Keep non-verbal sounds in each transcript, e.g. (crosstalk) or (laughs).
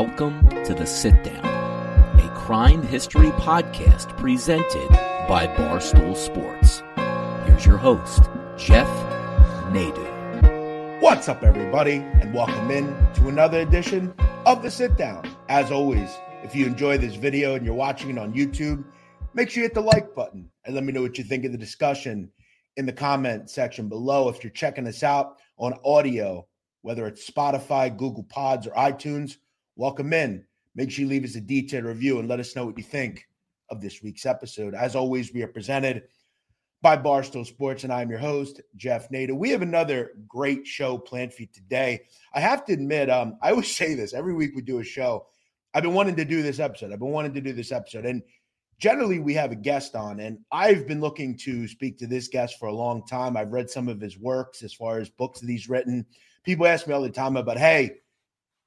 Welcome to The Sit Down, a crime history podcast presented by Barstool Sports. Here's your host, Jeff Nadu. What's up, everybody, and welcome in to another edition of The Sit Down. As always, if you enjoy this video and you're watching it on YouTube, make sure you hit the like button and let me know what you think of the discussion in the comment section below. If you're checking us out on audio, whether it's Spotify, Google Pods, or iTunes, welcome in. Make sure you leave us a detailed review and let us know what you think of this week's episode. As always, we are presented by Barstool Sports, and I'm your host, Jeff Nadu. We have another great show planned for you today. I have to admit, um, I always (laughs) say this every week we do a show. I've been wanting to do this episode. I've been wanting to do this episode. And generally, we have a guest on, and I've been looking to speak to this guest for a long time. I've read some of his works as far as books that he's written. People ask me all the time about, hey,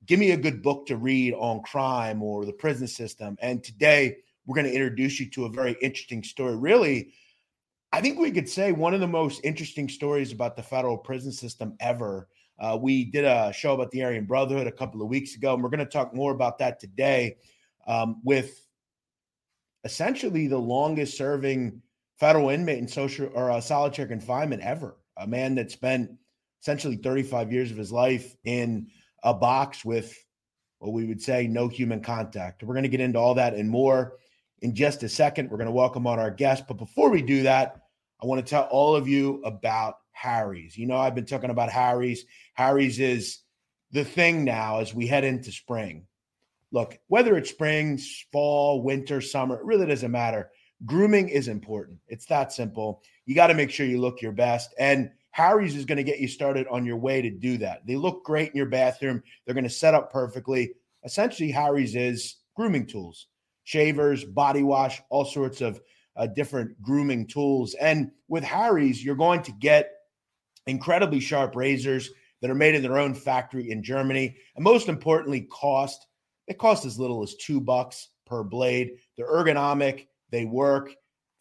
give me a good book to read on crime or the prison system. And today we're going to introduce you to a very interesting story. Really, I think we could say one of the most interesting stories about the federal prison system ever. Uh, we did a show about the Aryan Brotherhood a couple of weeks ago, and we're going to talk more about that today um, with essentially the longest serving federal inmate in social or uh, solitary confinement ever. A man that spent essentially 35 years of his life in a box with what we would say no human contact. We're going to get into all that and more in just a second. We're going to welcome on our guest. But before we do that, I want to tell all of you about Harry's. You know, I've been talking about Harry's. Harry's is the thing now as we head into spring. Look, whether it's spring, fall, winter, summer, it really doesn't matter. Grooming is important. It's that simple. You got to make sure you look your best. And Harry's is going to get you started on your way to do that. They look great in your bathroom. They're going to set up perfectly. Essentially, Harry's is grooming tools, shavers, body wash, all sorts of uh, different grooming tools. And with Harry's, you're going to get incredibly sharp razors that are made in their own factory in Germany. And most importantly, cost. It costs as little as two bucks per blade. They're ergonomic, they work.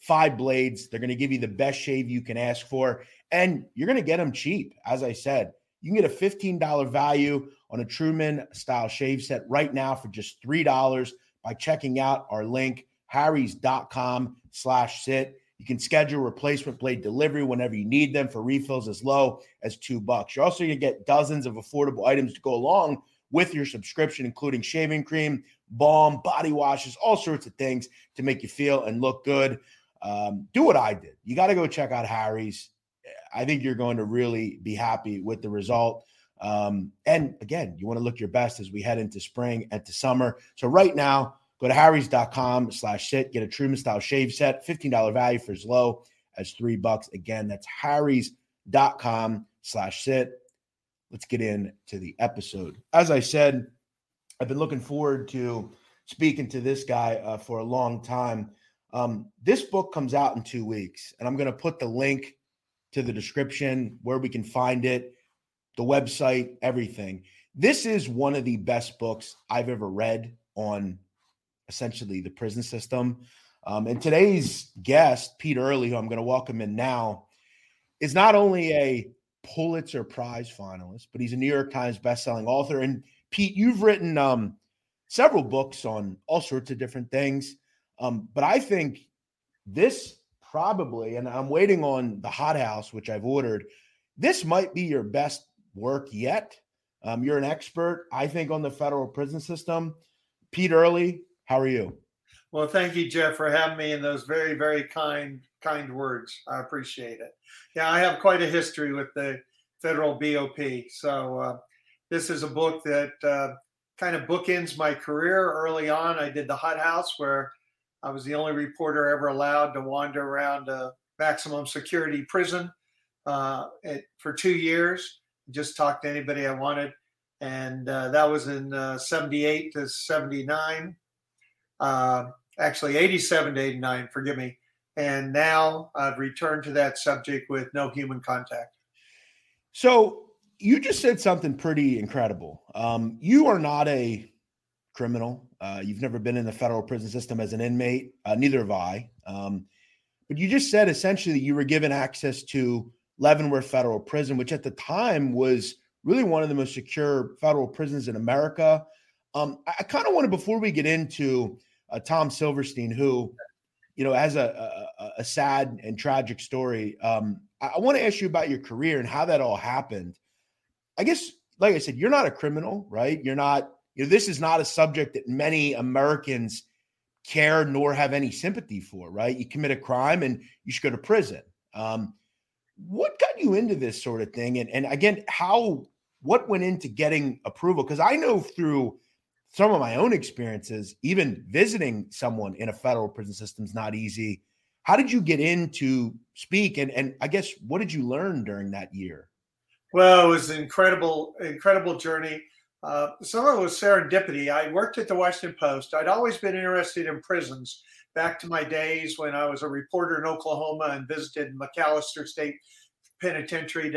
Five blades. They're going to give you the best shave you can ask for. And you're going to get them cheap. As I said, you can get a $15 value on a Truman style shave set right now for just $3 by checking out our link, harrys.com slash sit. You can schedule replacement blade delivery whenever you need them for refills as low as two bucks. You're also going to get dozens of affordable items to go along with your subscription, including shaving cream, balm, body washes, all sorts of things to make you feel and look good. Um, do what I did. You got to go check out Harry's. I think you're going to really be happy with the result. Um, and again, you want to look your best as we head into spring and to summer. So right now, go to harrys.com slash sit, get a Truman style shave set, $15 value for as low as three bucks. Again, that's harrys.com slash sit. Let's get into the episode. As I said, I've been looking forward to speaking to this guy uh, for a long time. Um, this book comes out in two weeks, and I'm going to put the link to the description where we can find it, the website, everything. This is one of the best books I've ever read on essentially the prison system. Um, and today's guest, Pete Earley, who I'm going to welcome in now, is not only a Pulitzer Prize finalist, but he's a New York Times bestselling author. And Pete, you've written um, several books on all sorts of different things. Um, but I think this probably, and I'm waiting on the Hot House, which I've ordered. This might be your best work yet. Um, you're an expert, I think, on the federal prison system. Pete Earley, how are you? Well, thank you, Jeff, for having me and those very, very kind, kind words. I appreciate it. Yeah, I have quite a history with the federal BOP. So uh, this is a book that uh, kind of bookends my career. Early on, I did the Hot House, where I was the only reporter ever allowed to wander around a maximum security prison uh, it, for two years. Just talk to anybody I wanted, and uh, that was in uh, '78 to '79 actually 87 to 89, forgive me. And now I've returned to that subject with no human contact. So you just said something pretty incredible. Um, you are not a criminal. Uh, you've never been in the federal prison system as an inmate. Uh, neither have I. Um, but you just said essentially you were given access to Leavenworth Federal Prison, which at the time was really one of the most secure federal prisons in America. Um, I, I kind of wanted, before we get into uh, Tom Silverstein, who you know has a, a, a sad and tragic story. Um, I, I want to ask you about your career and how that all happened. I guess, like I said, you're not a criminal, right? You're not. Know, this is not a subject that many Americans care nor have any sympathy for, right? You commit a crime and you should go to prison. Um, what got you into this sort of thing? And and again, how what went into getting approval? Because I know through some of my own experiences, even visiting someone in a federal prison system is not easy. How did you get in to speak? And, and I guess what did you learn during that year? Well, it was an incredible, incredible journey. Uh, some of it was serendipity. I worked at the Washington Post. I'd always been interested in prisons back to my days when I was a reporter in Oklahoma and visited McAlester State Penitentiary.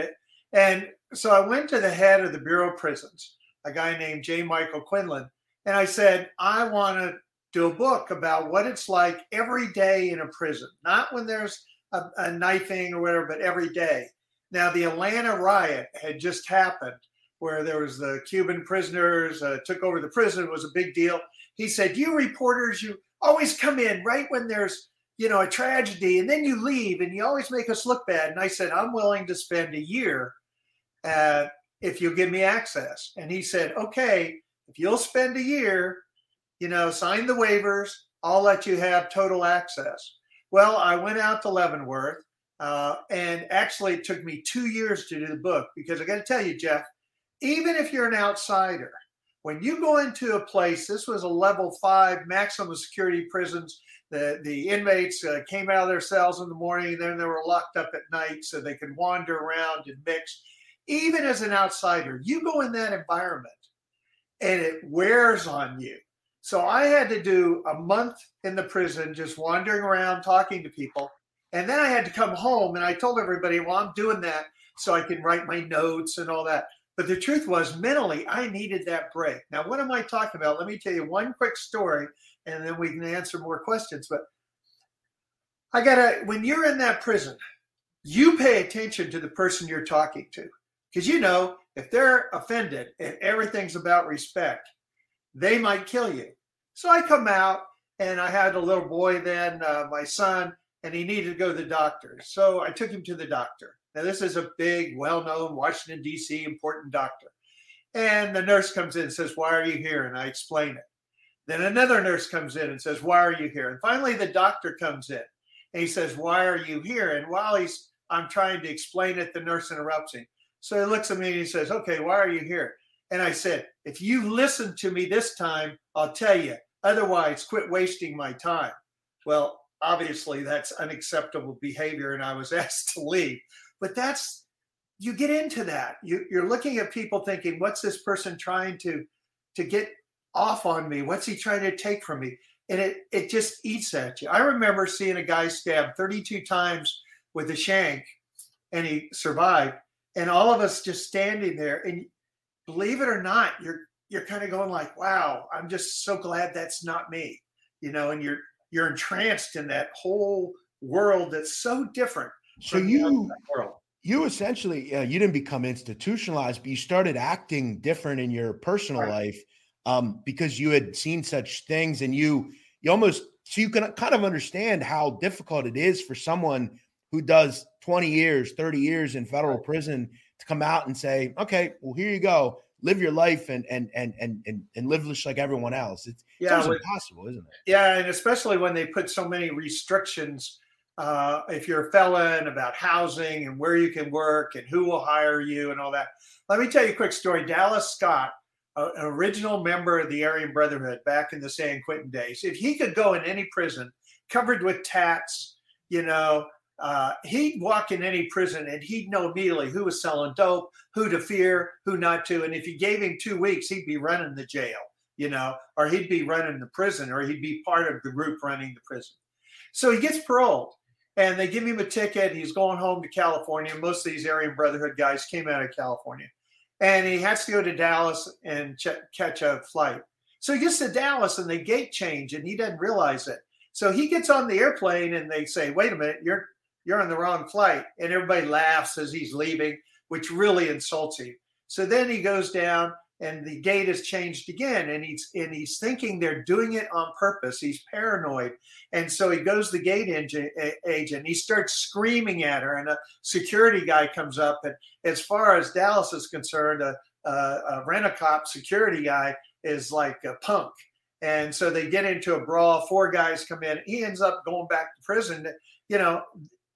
And so I went to the head of the Bureau of Prisons, a guy named J. Michael Quinlan, and I said, I want to do a book about what it's like every day in a prison, not when there's a, a knifing or whatever, but every day. Now, the Atlanta riot had just happened where there was the Cuban prisoners uh, took over the prison. It was a big deal. He said, "You reporters, you always come in right when there's you know a tragedy, and then you leave, and you always make us look bad." And I said, "I'm willing to spend a year uh, if you'll give me access." And he said, "Okay." if you'll spend a year, you know, sign the waivers, I'll let you have total access. Well, I went out to Leavenworth, uh, and actually it took me two years to do the book because I got to tell you, Jeff, even if you're an outsider, when you go into a place, this was a level five maximum security prisons. The, the inmates uh, came out of their cells in the morning, and then they were locked up at night so they could wander around and mix. Even as an outsider, you go in that environment and it wears on you. So I had to do a month in the prison, just wandering around talking to people. And then I had to come home and I told everybody, well, I'm doing that so I can write my notes and all that. But the truth was, mentally, I needed that break. Now, what am I talking about? Let me tell you one quick story and then we can answer more questions. But I got to, when you're in that prison, you pay attention to the person you're talking to. Because you know, if they're offended and everything's about respect, they might kill you. So I come out and I had a little boy then, uh, my son, and he needed to go to the doctor. So I took him to the doctor. Now, this is a big, well known Washington, D.C., important doctor. And the nurse comes in and says, Why are you here? And I explain it. Then another nurse comes in and says, Why are you here? And finally, the doctor comes in and he says, Why are you here? And while he's I'm trying to explain it, the nurse interrupts him. So he looks at me and he says, Okay, why are you here? And I said, If you listen to me this time, I'll tell you. Otherwise, quit wasting my time. Well, obviously, that's unacceptable behavior, and I was (laughs) asked to leave. But that's, you get into that. You, you're looking at people thinking, What's this person trying to, to get off on me? What's he trying to take from me? and it it just eats at you. I remember seeing a guy stabbed 32 times with a shank, and he survived. And all of us just standing there, and believe it or not, you're you're kind of going like, "Wow, I'm just so glad that's not me," you know. And you're you're entranced in that whole world that's so different. So you you essentially uh, you didn't become institutionalized, but you started acting different in your personal right. life um, because you had seen such things and you you almost so you can kind of understand how difficult it is for someone who does 20 years 30 years in federal prison to come out and say okay well here you go. Live your life and and and and and, and live just like everyone else. It's, yeah, it's impossible isn't it? Yeah and especially when they put so many restrictions uh, if you're a felon about housing and where you can work and who will hire you and all that let me tell you a quick story dallas scott an original member of the Aryan Brotherhood back in the San Quentin days, if he could go in any prison covered with tats, you know, uh, he'd walk in any prison and he'd know immediately who was selling dope, who to fear, who not to. And if you gave him two weeks, he'd be running the jail, you know, or he'd be running the prison, or he'd be part of the group running the prison. So he gets paroled and they give him a ticket. He's going home to California. Most of these Aryan Brotherhood guys came out of California and he has to go to Dallas and ch- catch a flight. So he gets to Dallas and they gate change and he doesn't realize it. So he gets on the airplane and they say, "Wait a minute, you're you're on the wrong flight." And everybody laughs as he's leaving, which really insults him. So then he goes down and the gate has changed again and he's and he's thinking they're doing it on purpose. He's paranoid. And so he goes the gate agent, agent. He starts screaming at her and a security guy comes up. And as far as dallas is concerned a, a, a rent-a-cop security guy is like a punk. And so they get into a brawl. Four guys come in. He ends up going back to prison. You know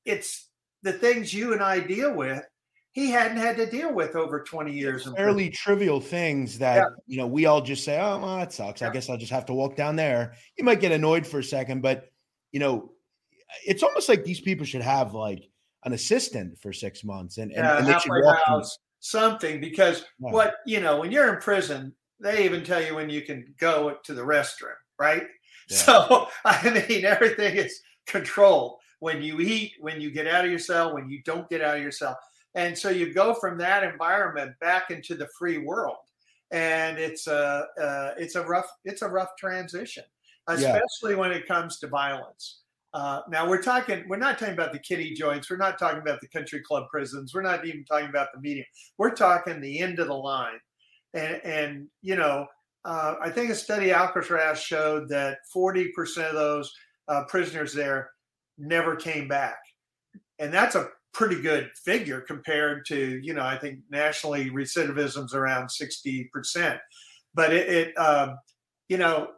it's the things you and i deal with he hadn't had to deal with over 20 years. Fairly trivial things that, yeah. you know, we all just say, oh, well, that sucks. Yeah. I guess I'll just have to walk down there. You might get annoyed for a second, but, you know, it's almost like these people should have like an assistant for six months and, yeah, and, and they should walk house, something because what, you know, when you're in prison, they even tell you when you can go to the restroom, right? So, (laughs) I mean, everything is controlled when you eat, when you get out of your cell, when you don't get out of your cell and so you go from that environment back into the free world. And it's a uh, it's a rough it's a rough transition especially yeah. when it comes to violence. Uh, now we're talking we're not talking about the kitty joints. We're not talking about the country club prisons. We're not even talking about the medium we're talking the end of the line. And and you know uh, i think a study alcatraz showed that 40% of those uh, prisoners there never came back. And that's a pretty good figure compared to you know I think nationally recidivism's around sixty percent, but it, it um, you know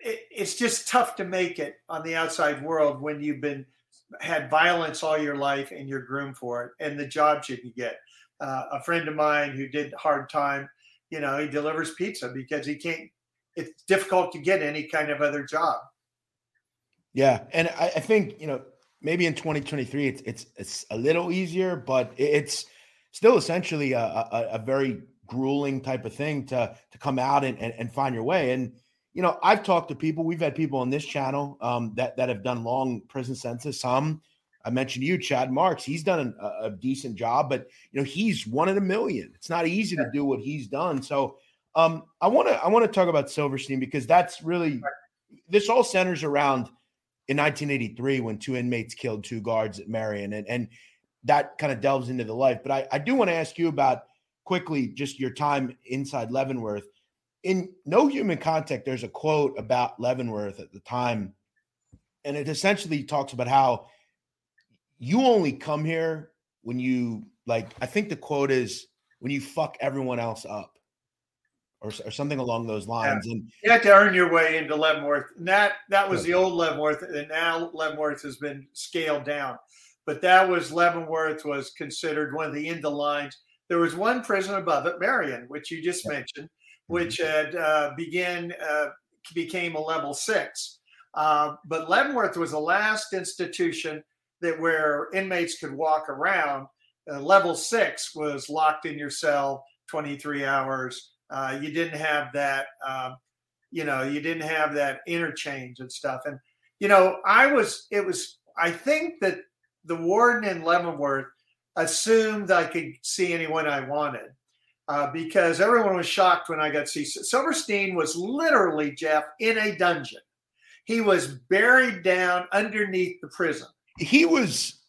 it, it's just tough to make it on the outside world when you've been had violence all your life and you're groomed for it and the jobs you can get. Uh, a friend of mine who did hard time, you know, he delivers pizza because he can't. It's difficult to get any kind of other job. Yeah, and I, I think you know maybe in 2023 it's it's it's a little easier, but it's still essentially a, a, a very grueling type of thing to to come out and, and, and, find your way. And you know, I've talked to people. We've had people on this channel um, that that have done long prison sentences. Some I mentioned you, Chad Marks. He's done a, a decent job, but you know, he's one in a million. It's not easy to do what he's done. So um, I want to I want to talk about Silverstein because that's really this all centers around in 1983 when two inmates killed two guards at Marion. And, and that kind of delves into the life. But I, I do want to ask you about quickly just your time inside Leavenworth. In No Human Contact, there's a quote about Leavenworth at the time. And it essentially talks about how you only come here when you, like, I think the quote is when you fuck everyone else up or, or something along those lines. Yeah. And you had to earn your way into Leavenworth. And that that was the old Leavenworth, and now Leavenworth has been scaled down. But that was Leavenworth was considered one of the end of lines. There was one prison above it, Marion, which you just yeah. mentioned, mm-hmm. which had uh, began uh, became a level six. Uh, but Leavenworth was the last institution that where inmates could walk around. Uh, level six was locked in your cell 23 hours uh, you didn't have that um, you know, you didn't have that interchange and stuff. And, you know, I was, it was, I think that the warden in Leavenworth assumed I could see anyone I wanted. Uh, because everyone was shocked when I got see Silverstein was literally Jeff in a dungeon. He was buried down underneath the prison. He was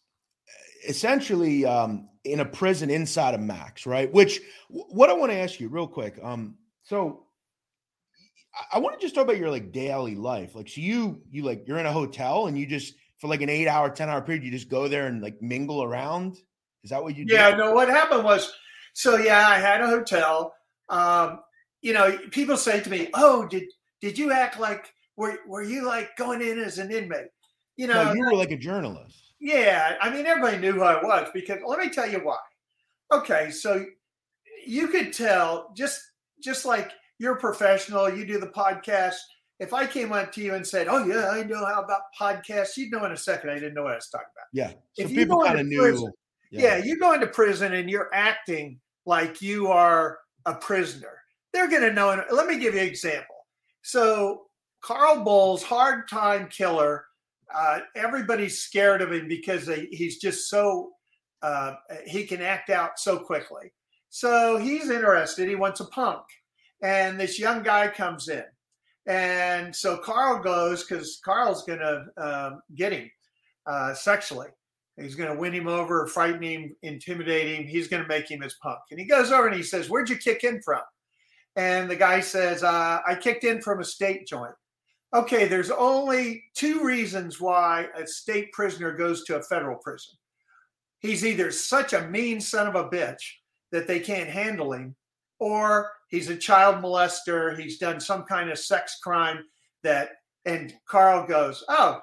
essentially um, in a prison inside of Max, right? Which what I want to ask you real quick. Um, so I want to just talk about your like daily life. Like, so you you like you're in a hotel and you just for like an eight hour, ten hour period, you just go there and like mingle around. Is that what you? Yeah. No. What happened was, so yeah, I had a hotel. Um, you know, people say to me, "Oh, did did you act like were were you like going in as an inmate?" You know, no, you were like a journalist. Yeah, I mean, everybody knew who I was because let me tell you why. Okay, so you could tell just just like you're a professional, you do the podcast. If I came on to you and said, "Oh yeah, I know how about podcasts," you'd know in a second I didn't know what I was talking about. Yeah, so if people kind of knew. Prison, yeah. yeah, you go into prison and you're acting like you are a prisoner. They're going to know. Let me give you an example. So Carl Boles, hard time killer uh, everybody's scared of him because they, he's just so uh, he can act out so quickly. So he's interested. He wants a punk, and this young guy comes in, and so Carl goes because Carl's to um, get him uh, sexually. He's to win him over, frighten him, intimidate him. He's to make him his punk. And he goes over and he says, "Where'd you kick in from?" And the guy says, uh, "I kicked in from a state joint." Okay, there's only two reasons why a state prisoner goes to a federal prison. He's either such a mean son of a bitch that they can't handle him, or he's a child molester. He's done some kind of sex crime that, and Carl goes, Oh,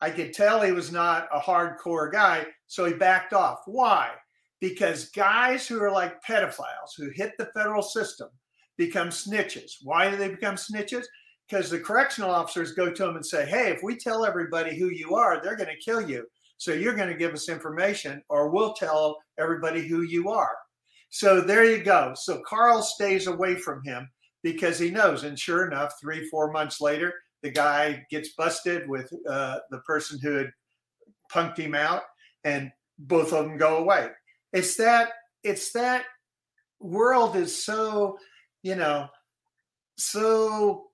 I could tell he was not a hardcore guy. So he backed off. Why? Because guys who are like pedophiles who hit the federal system become snitches. Why do they become snitches? Because the correctional officers go to them and say, hey, if we tell everybody who you are, they're going to kill you. So you're going to give us information, or we'll tell everybody who you are. So there you go. So Carl stays away from him because he knows. And sure enough, three, four months later, the guy gets busted with uh, the person who had punked him out, and both of them go away. It's that, it's that world is so, you know, so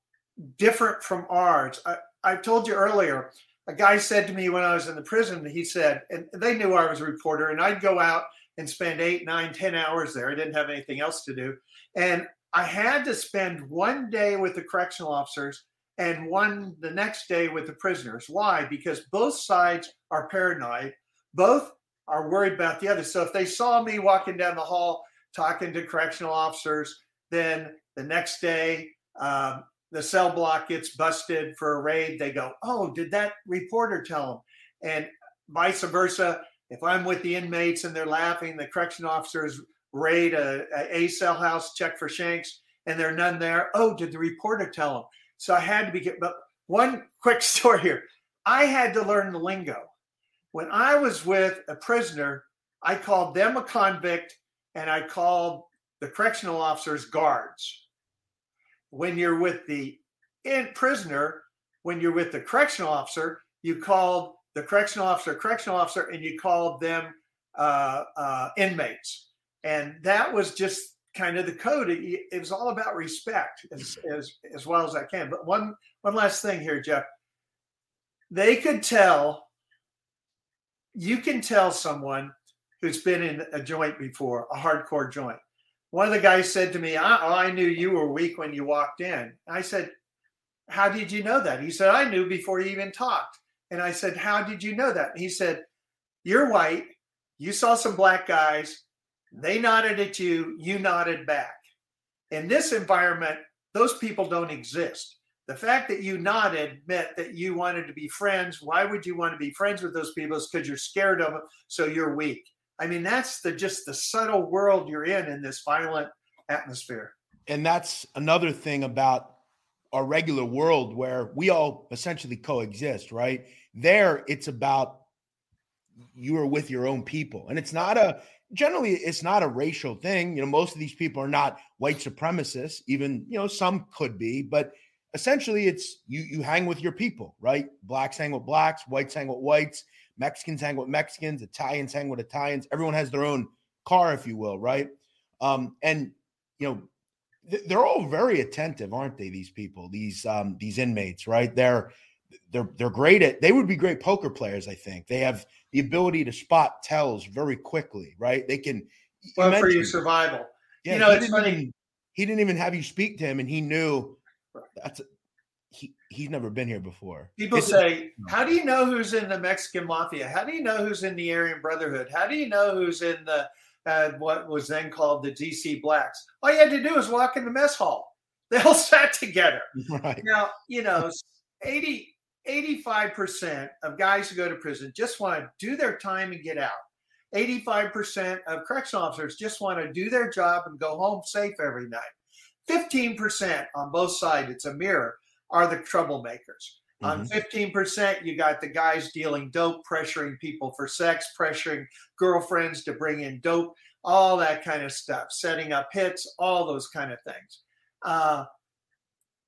different from ours. I, I told you earlier, a guy said to me when I was in the prison, he said, and they knew I was a reporter, and I'd go out and spend eight, nine, ten hours there. I didn't have anything else to do. And I had to spend one day with the correctional officers and one the next day with the prisoners. Why? Because both sides are paranoid. Both are worried about the other. So if they saw me walking down the hall talking to correctional officers, then the next day um, the cell block gets busted for a raid, they go, "Oh, did that reporter tell them?" And vice versa. If I'm with the inmates and they're laughing, the correction officers raid a, a, a cell house, check for shanks, and there are none there. Oh, did the reporter tell them? So I had to be. But one quick (laughs) story here: I had to learn the lingo. When I was with a prisoner, I called them a convict, and I called the correctional officers guards when you're with the in prisoner, when you're with the correctional officer, you called the correctional officer correctional officer, and you called them uh, uh, inmates, and that was just kind of the code. It, it was all about respect as, as as well as I can. But one one last thing here, Jeff. They could tell. You can tell someone who's been in a joint before, a hardcore joint one of the guys said to me, I, I knew you were weak when you walked in. I said, How did you know that? He said, I knew before you even talked. And I said, How did you know that? He said, You're white. You saw some black guys. They nodded at you. You nodded back. In this environment, those people don't exist. The fact that you nodded meant that you wanted to be friends. Why would you want to be friends with those people? It's because you're scared of them, so you're weak. I mean, that's the just the subtle world you're in in this violent atmosphere. And that's another thing about our regular world where we all essentially coexist, right? There, it's about you are with your own people. And it's not a generally it's not a racial thing. You know, most of these people are not white supremacists, even, you know, some could be, but essentially it's you you hang with your people, right? Blacks hang with blacks, whites hang with whites, Mexicans hang with Mexicans, Italians hang with Italians. Everyone has their own car, if you will, right? Um, and you know, th- they're all very attentive, aren't they? These people, these um, these inmates, right? They're they're they're great at. They would be great poker players. I think they have the ability to spot tells very quickly, right? They can. Well, for your survival. Yeah, you know, it's funny. Even, he didn't even have you speak to him, and he knew that's he he's never been here before. People it's say, (laughs) "How do you know who's in the Mexican mafia? How do you know who's in the Aryan Brotherhood? How do you know who's in the uh, what was then called the DC Blacks?" All you had to do was walk in the mess hall. (laughs) They all sat together. Right. Now, you know, 80, 85% of guys who go to prison just want to do their time and get out. 85% of correction officers just want to do their job and go home safe every night. 15% on both sides, it's a mirror, are the troublemakers. Mm-hmm. On 15%, you got the guys dealing dope, pressuring people for sex, pressuring girlfriends to bring in dope, all that kind of stuff, setting up hits, all those kind of things. Uh,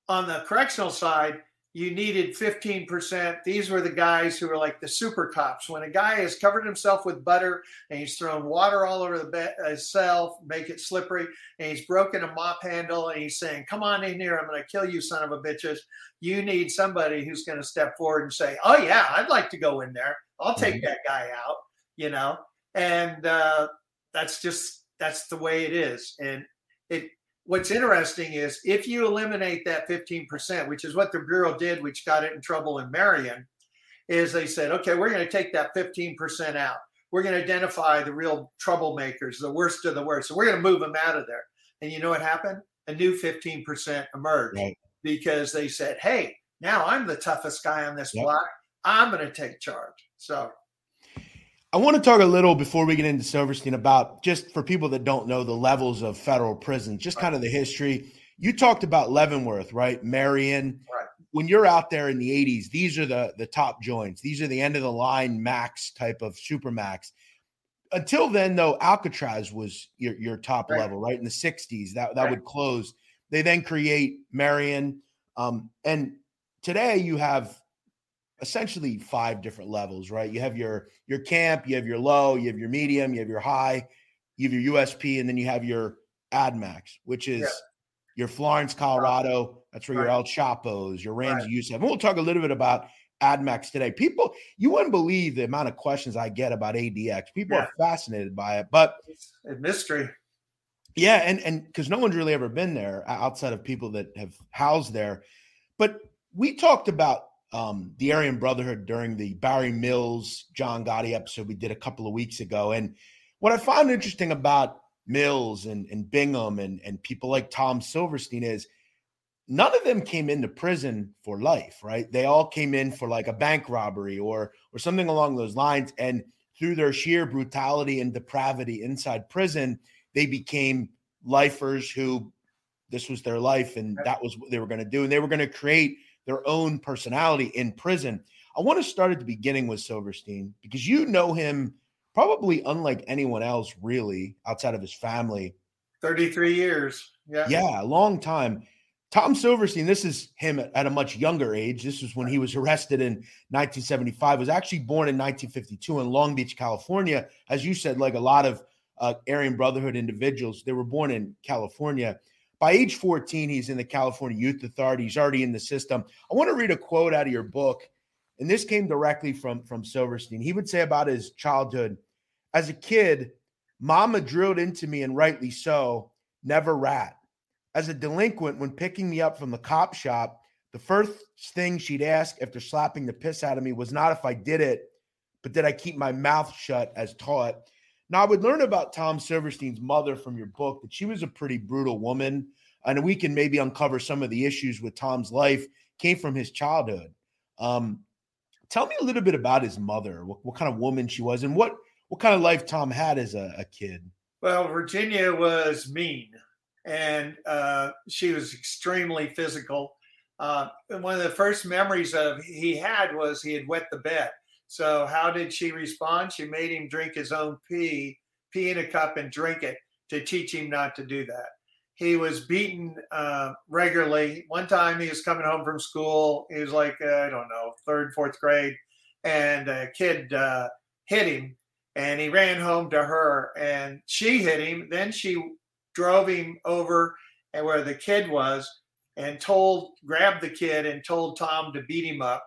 on the correctional side, you needed 15%. These were the guys who were like the super cops. When a guy has covered himself with butter and he's thrown water all over the bed, himself, make it slippery, and he's broken a mop handle and he's saying, Come on in here, I'm going to kill you, son of a bitches. You need somebody who's going to step forward and say, Oh, yeah, I'd like to go in there. I'll take mm-hmm. that guy out, you know? And uh, that's just, that's the way it is. And it, what's interesting is if you eliminate that 15%, which is what the Bureau did, which got it in trouble in Marion, is they said, okay, we're going to take that 15% out. We're going to identify the real troublemakers, the worst of the worst. So we're going to move them out of there. And you know what happened? A new 15% emerged right. because they said, hey, now I'm the toughest guy on this yep. block. I'm going to take charge. So I want to talk a little before we get into Silverstein about just for people that don't know the levels of federal prison, just kind of the history. You talked about Leavenworth, right? Marion. Right. When you're out there in the 80s, these are the the top joints. These are the end of the line max type of super max. Until then, though, Alcatraz was your, your top right. level, right? In the 60s, that, that right. would close. They then create Marion. Um, and today you have essentially five different levels, right? You have your your camp, you have your low, you have your medium, you have your high, you have your USP, and then you have your AdMax, which is yeah. your Florence, Colorado. That's where right. your El Chapos, your Ramzi right. Yousef. And we'll talk a little bit about AdMax today. People, you wouldn't believe the amount of questions I get about ADX. People yeah. are fascinated by it, but it's a mystery. Yeah, and and because no one's really ever been there outside of people that have housed there. But we talked about um, the Aryan Brotherhood during the Barry Mills John Gotti episode we did a couple of weeks ago. And what I found interesting about Mills and, and Bingham and, and people like Tom Silverstein is none of them came into prison for life, right? They all came in for like a bank robbery or or something along those lines. And through their sheer brutality and depravity inside prison, they became lifers who this was their life and that was what they were going to do. And they were going to create their own personality in prison. I want to start at the beginning with Silverstein because you know him probably unlike anyone else, really, outside of his family. 33 years. Yeah. Yeah, a long time. Tom Silverstein, this is him at a much younger age. This was when he was arrested in 1975. Was actually born in 1952 in Long Beach, California. As you said, like a lot of uh, Aryan Brotherhood individuals, they were born in California. By age 14, he's in the California Youth Authority. He's already in the system. I want to read a quote out of your book, and this came directly from, from Silverstein. He would say about his childhood As a kid, mama drilled into me, and rightly so, never rat. As a delinquent, when picking me up from the cop shop, the first thing she'd ask after slapping the piss out of me was not if I did it, but did I keep my mouth shut as taught. Now, I would learn about Tom Silverstein's mother from your book, that she was a pretty brutal woman. And we can maybe uncover some of the issues with Tom's life came from his childhood. Um, tell me a little bit about his mother, what, what, kind of woman she was, and what, what kind of life Tom had as a, a kid. Well, Virginia was mean, and uh, she was extremely physical. Uh, one of the first memories of he had was he had wet the bed. So how did she respond? She made him drink his own pee, pee in a cup and drink it to teach him not to do that. he was beaten uh, regularly. One time he was coming home from school. He was like, uh, I don't know, third, fourth grade. And a kid uh, hit him and he ran home to her and she hit him. Then she drove him over and where the kid was and told, grabbed the kid and told Tom to beat him up.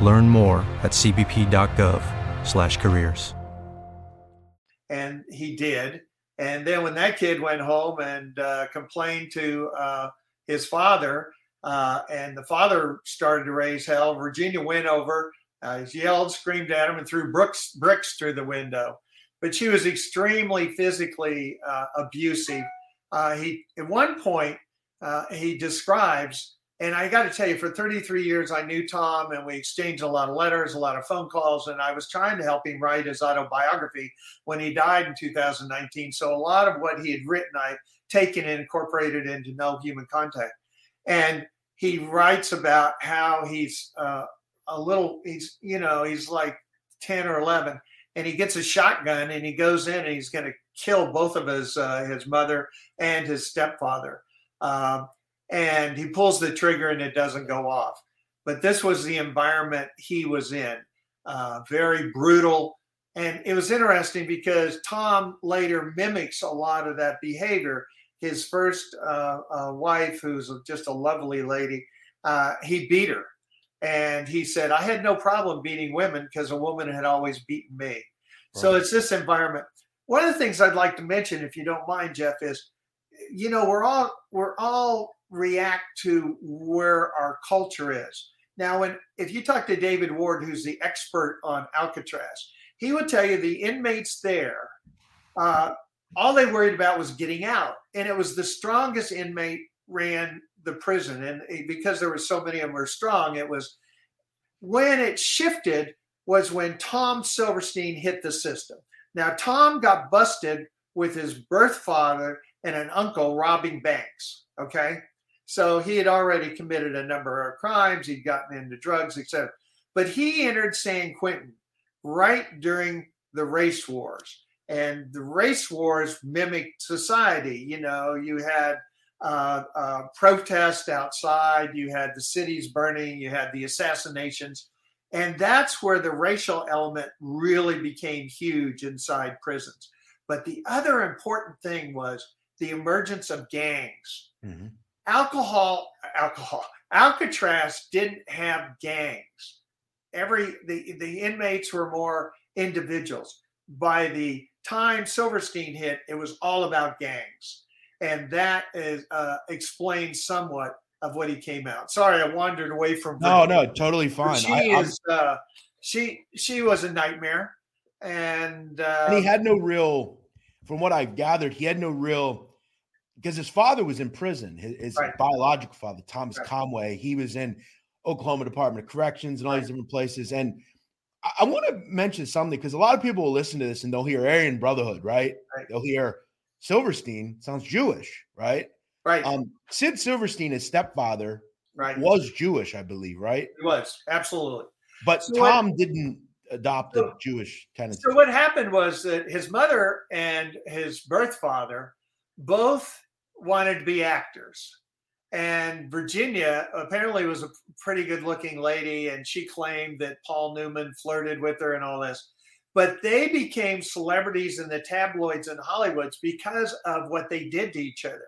Learn more at cbp.gov/careers. And he did and then when that kid went home and uh, complained to uh, his father, uh, and the father started to raise hell, Virginia went over, uh, yelled, screamed at him, and threw bricks, bricks through the window. But she was extremely physically uh, abusive. Uh, he at one point he describes and I got to tell you, for 33 years, I knew Tom and we exchanged a lot of letters, a lot of phone calls, and I was trying to help him write his autobiography when he died in 2019. So a lot of what he had written, I taken and incorporated into No Human Contact. And he writes about how he's uh, a little, he's, you know, he's like 10 or 11, and he gets a shotgun and he goes in and he's going to kill both of his, uh, his mother and his stepfather. Um, and he pulls the trigger and it doesn't go off. But this was the environment he was in, uh, very brutal. And it was interesting because Tom later mimics a lot of that behavior. His first uh, uh, wife, who's just a lovely lady, uh, he beat her. And he said, I had no problem beating women because a woman had always beaten me. Right. So it's this environment. One of the things I'd like to mention, if you don't mind, Jeff, is you know we're all we're all react to where our culture is. Now, when if you talk to David Ward, who's the expert on Alcatraz, he would tell you the inmates there, uh, all they worried about was getting out, and it was the strongest inmate ran the prison, and because there were so many of them were strong, it was when it shifted was when Tom Silverstein hit the system. Now, Tom got busted with his birth father and an uncle robbing banks. Okay. So he had already committed a number of crimes. He'd gotten into drugs, etc. But he entered San Quentin right during the race wars. And the race wars mimicked society. You know, you had uh, uh, protest outside, you had the cities burning, you had the assassinations. And that's where the racial element really became huge inside prisons. But the other important thing was the emergence of gangs. Mm-hmm alcohol alcohol alcatraz didn't have gangs. Every the the inmates were more individuals. By the time silverstein hit it was all about gangs. And that is uh, explains somewhat of what he came out. Sorry i wandered away from no no totally fine. she I, is uh, she she was a nightmare. And, uh, and he had no real from what i've gathered he had no real because his father was in prison. His, his right. biological father, Thomas right. Conway, he was in Oklahoma Department of Corrections and all right. these different places. And I, I want to mention something because a lot of people will listen to this and they'll hear Aryan Brotherhood, right? They'll hear Silverstein sounds Jewish, right? Right. Um, Sid Silverstein, his stepfather, right. was Jewish, I believe, right? He was absolutely. But So what- Tom didn't adopt a So- Jewish tendency. So what happened was that his mother and his birth father both wanted to be actors. And Virginia apparently was a pretty good looking lady, and she claimed that Paul Newman flirted with her and all this. But they became celebrities in the tabloids and Hollywoods because of what they did to each other.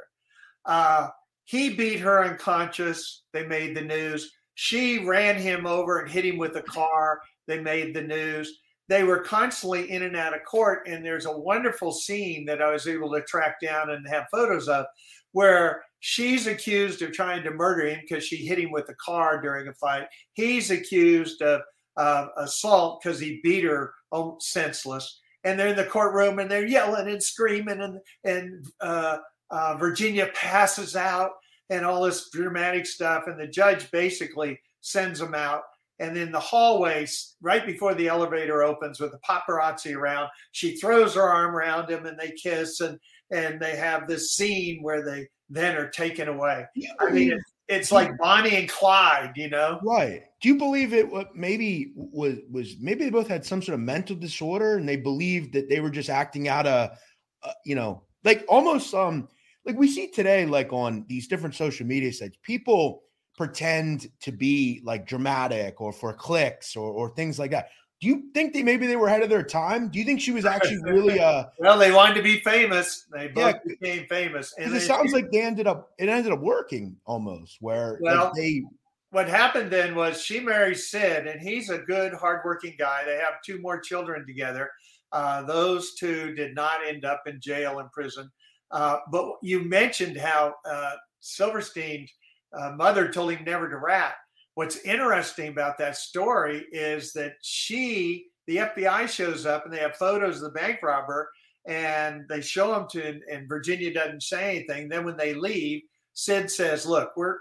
Uh, he beat her unconscious. They made the news. She ran him over and hit him with a car. They made the news. They were constantly in and out of court. And there's a wonderful scene that I was able to track down and have photos of where she's accused of trying to murder him because she hit him with a car during a fight. He's accused of uh, assault because he beat her oh, senseless. And they're in the courtroom and they're yelling and screaming, and and uh, uh, Virginia passes out and all this dramatic stuff. And the judge basically sends them out. And in the hallways, right before the elevator opens with the paparazzi around, she throws her arm around him and they kiss and and they have this scene where they then are taken away. I mean, believe- it, it's like Bonnie and Clyde, you know? right? Do you believe it? What maybe was was maybe they both had some sort of mental disorder, and they believed that they were just acting out a, a you know, like almost um like we see today, like on these different social media sites, people pretend to be like dramatic or for clicks or or things like that. Do you think they maybe they were ahead of their time? Do you think she was (laughs) actually really uh Well, they wanted to be famous. They both Yeah. became famous. And it they- sounds like they ended up it ended up working almost where like, Well, they what happened then was she marries Sid, and he's a good, hardworking guy. They have two more children together. Uh, those two did not end up in jail and prison. Uh, but you mentioned how uh, Silverstein's uh, mother told him never to rat. What's interesting about that story is that she, the FBI shows up and they have photos of the bank robber and they show them to, and, and Virginia doesn't say anything. Then when they leave, Sid says, "Look, we're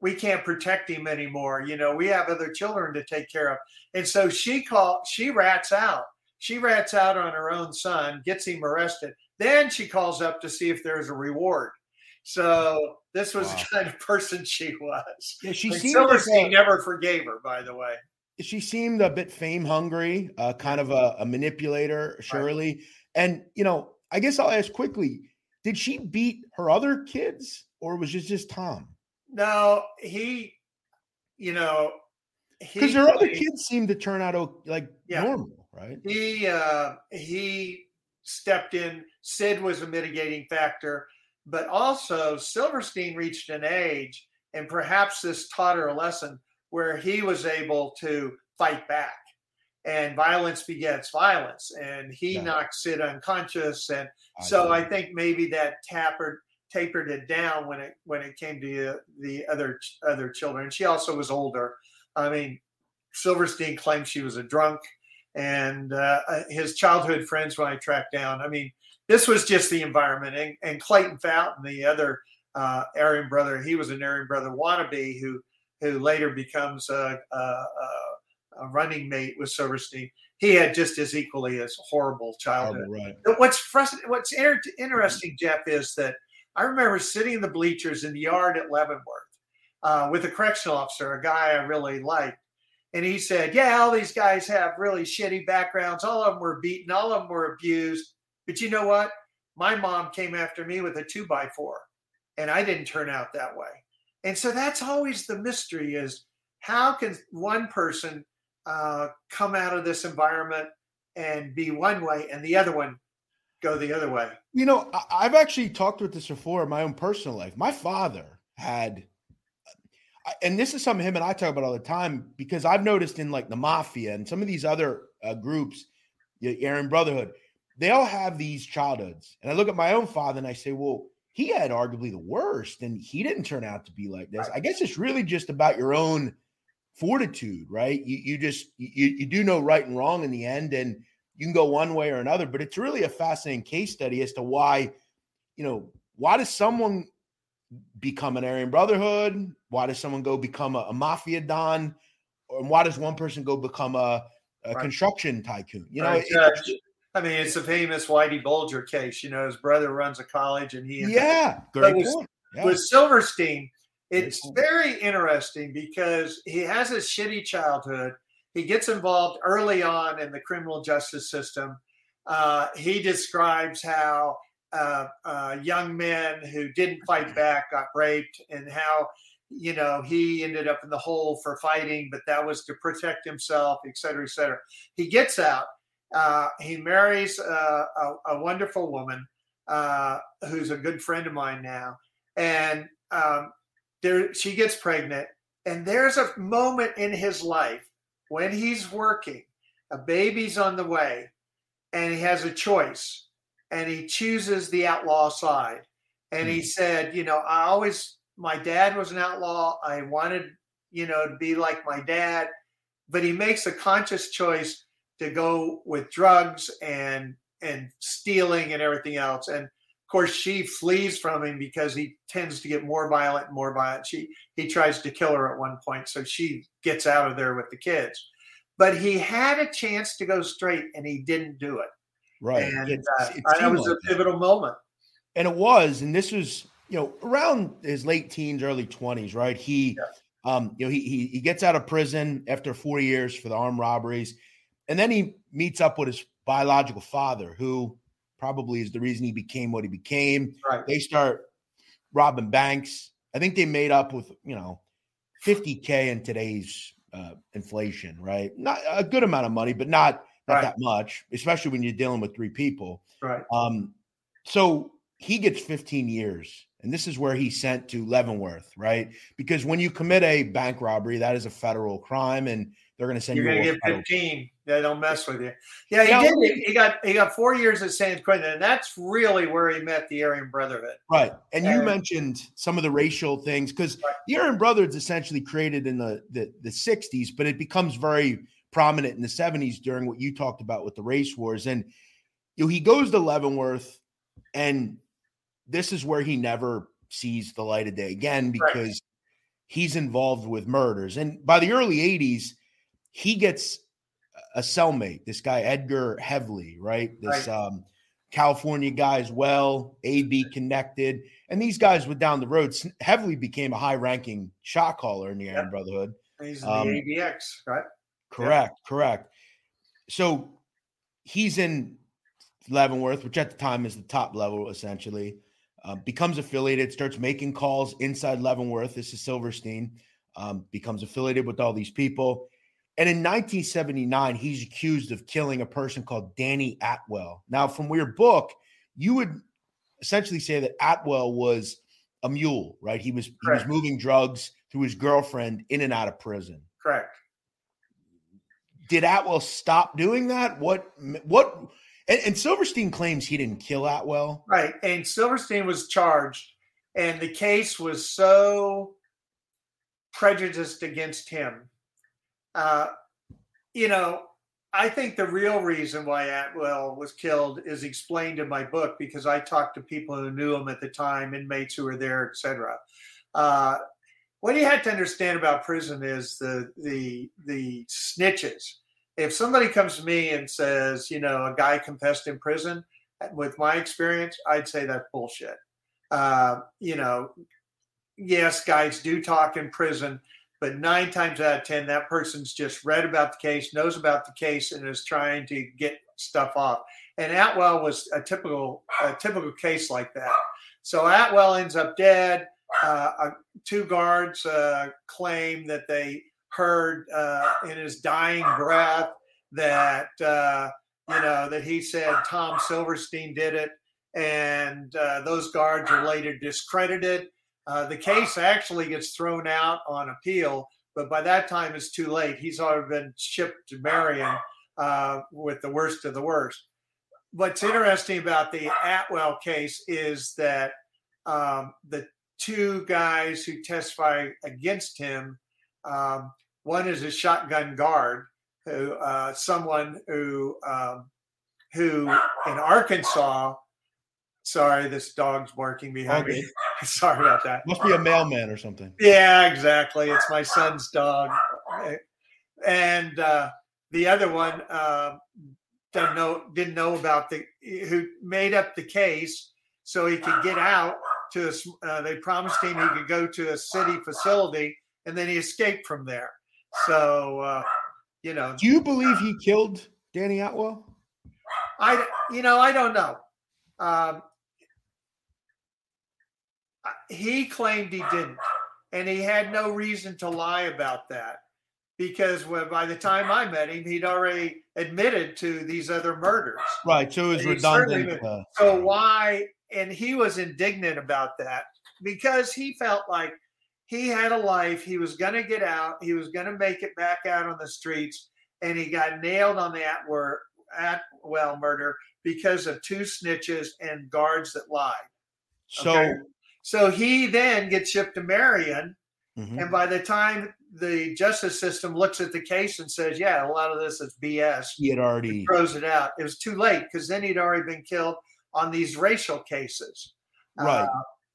we can't protect him anymore. You know, we have other children to take care of." And so she call she rats out. She rats out on her own son, gets him arrested. Then she calls up to see if there's a reward. So this was Wow. the kind of person she was. yeah, she And seemed like Silverstein a- never forgave her, by the way. she seemed a bit fame hungry, uh, kind of a, a manipulator, surely. And you know, I guess I'll ask quickly: Did she beat her other kids, or was it just Tom? No, he, you know, Because her other kids seemed to turn out like Yeah. normal, right? he uh, he stepped in. Sid was a mitigating factor, but also Silverstein reached an age, and perhaps this taught her a lesson where he was able to fight back. And violence begets violence, and he Yeah. knocked Sid unconscious. And so I think maybe that tapered tapered it down when it when it came to the other other children. She also was older. I mean, Silverstein claimed she was a drunk, and uh, uh, his childhood friends when I tracked down. I mean, this was just the environment. And, and Clayton Fountain, the other uh, Aryan brother, he was an Aryan brother wannabe who who later becomes a, a, a, a running mate with Silverstein. He had just as equally as horrible childhood. Horrible, right? What's frust- what's inter- interesting, Jeff, is that I remember sitting in the bleachers in the yard at Leavenworth uh, with a correctional officer, a guy I really liked, and he said, "Yeah, all these guys have really shitty backgrounds. All of them were beaten. All of them were abused. But you know what? My mom came after me with a two by four, and I didn't turn out that way. And so that's always the mystery: is how can one person uh, come out of this environment and be one way, and the other one go the other way? You know, I've actually talked with this before in my own personal life. My father had, and this is something him and I talk about all the time because I've noticed in like the mafia and some of these other uh, groups, the Aryan Brotherhood, they all have these childhoods. And I look at my own father and I say, well, he had arguably the worst, and he didn't turn out to be like this. I guess it's really just about your own fortitude, right? You you just you you do know right and wrong in the end, and you can go one way or another. But it's really a fascinating case study as to why, you know, why does someone become an Aryan Brotherhood? Why does someone go become a, a mafia don? Or why does one person go become a, a Right. construction tycoon? You know, Right, it-. I mean, it's a famous Whitey Bulger case. You know, his brother runs a college, and he yeah, great point. Yeah. with Silverstein, It's very interesting because he has a shitty childhood. He gets involved early on in the criminal justice system. Uh, he describes how uh, uh, young men who didn't fight back got raped and how you know he ended up in the hole for fighting but that was to protect himself et cetera et cetera he gets out uh, he marries uh, a, a, wonderful woman uh, who's a good friend of mine now and um, there she gets pregnant and there's a moment in his life when he's working a baby's on the way and he has a choice and he chooses the outlaw side. And he hmm. said, you know, I always, my dad was an outlaw. I wanted, you know, to be like my dad. But he makes a conscious choice to go with drugs and and stealing and everything else. And of course, she flees from him because he tends to get more violent and more violent. She he tries to kill her at one point, so she gets out of there with the kids. But he had a chance to go straight, and he didn't do it. Right. And it, uh, that was like a pivotal that. moment. And it was, and this was, you know, around his late teens, early 20s, right? He yeah. um, you know, he, he he gets out of prison after four years for the armed robberies, and then he meets up with his biological father, who probably is the reason he became what he became. Right. They start robbing banks. I think they made up with, you know, 50K in today's uh, inflation, right? Not a good amount of money, but not not right. that much, especially when you're dealing with three people. Right. Um, so he gets 15 years, and this is where he's sent to Leavenworth, right? Because when you commit a bank robbery, that is a federal crime, and they're going to send you're you. You're going to get 15. They don't mess with you. Yeah, he now, did. He got he got four years at San Quentin, and that's really where he met the Aryan Brotherhood. Right, and, and you mentioned some of the racial things because right. the Aryan Brotherhood is essentially created in the, the the 60s, but it becomes very prominent in the 70s during what you talked about with the race wars. And you know, he goes to Leavenworth, and this is where he never sees the light of day again because right. he's involved with murders. And by the early 80s, he gets a cellmate, this guy Edgar Hevely, right? This right. um California guy as well, AB connected. And these guys were down the road. Hevely became a high ranking shot caller in the yep. Brotherhood. He's um, the ABX, right? Correct, yeah. correct. So he's in Leavenworth, which at the time is the top level essentially. Uh, becomes affiliated, starts making calls inside Leavenworth. This is Silverstein. Um, becomes affiliated with all these people. And in 1979, he's accused of killing a person called Danny Atwell. Now, from your book, you would essentially say that Atwell was a mule, right? He was Correct. he was moving drugs through his girlfriend in and out of prison. Correct did Atwell stop doing that? What what and, and, Silverstein claims he didn't kill Atwell. Right. And Silverstein was charged and the case was so prejudiced against him. Uh, you know, I think the real reason why Atwell was killed is explained in my book because I talked to people who knew him at the time, inmates who were there, etc. Uh, what you have to understand about prison is the the the snitches. If somebody comes to me and says, you know, a guy confessed in prison, with my experience, I'd say that's bullshit. Uh, you know, yes, guys do talk in prison, but nine times out of ten, that person's just read about the case, knows about the case, and is trying to get stuff off. And Atwell was a typical a typical case like that. So Atwell ends up dead uh, uh, two guards uh, claim that they heard uh, in his dying breath that uh, you know that he said Tom Silverstein did it, and uh, those guards are later discredited. The case actually gets thrown out on appeal, but by that time it's too late. He's already been shipped to Marion with the worst of the worst. What's interesting about the Atwell case is that um, the two guys who testify against him. Um, one is a shotgun guard, who uh, someone who um, who in Arkansas. Sorry, this dog's barking behind okay. me. (laughs) sorry about that. Must be a mailman or something. Yeah, exactly. It's my son's dog. And uh, the other one uh, didn't know didn't know about the who made up the case so he could get out to a, uh, they promised him he could go to a city facility, and then he escaped from there. So, uh, you know, Do you believe he killed Danny Atwell? I, you know, I don't know. Um, he claimed he didn't, and he had no reason to lie about that because when, by the time I met him, he'd already admitted to these other murders. Right. So it was And he certainly redundant. Uh, So why? And he was indignant about that because he felt like he had a life. He was going to get out. He was going to make it back out on the streets, and he got nailed on the Atwell, Atwell murder because of two snitches and guards that lied. so Okay. So he then gets shipped to Marion, Mhm. and by the time the justice system looks at the case and says, "Yeah, a lot of this is BS," he had already. throws it out. It was too late because then he'd already been killed on these racial cases. Right. Uh,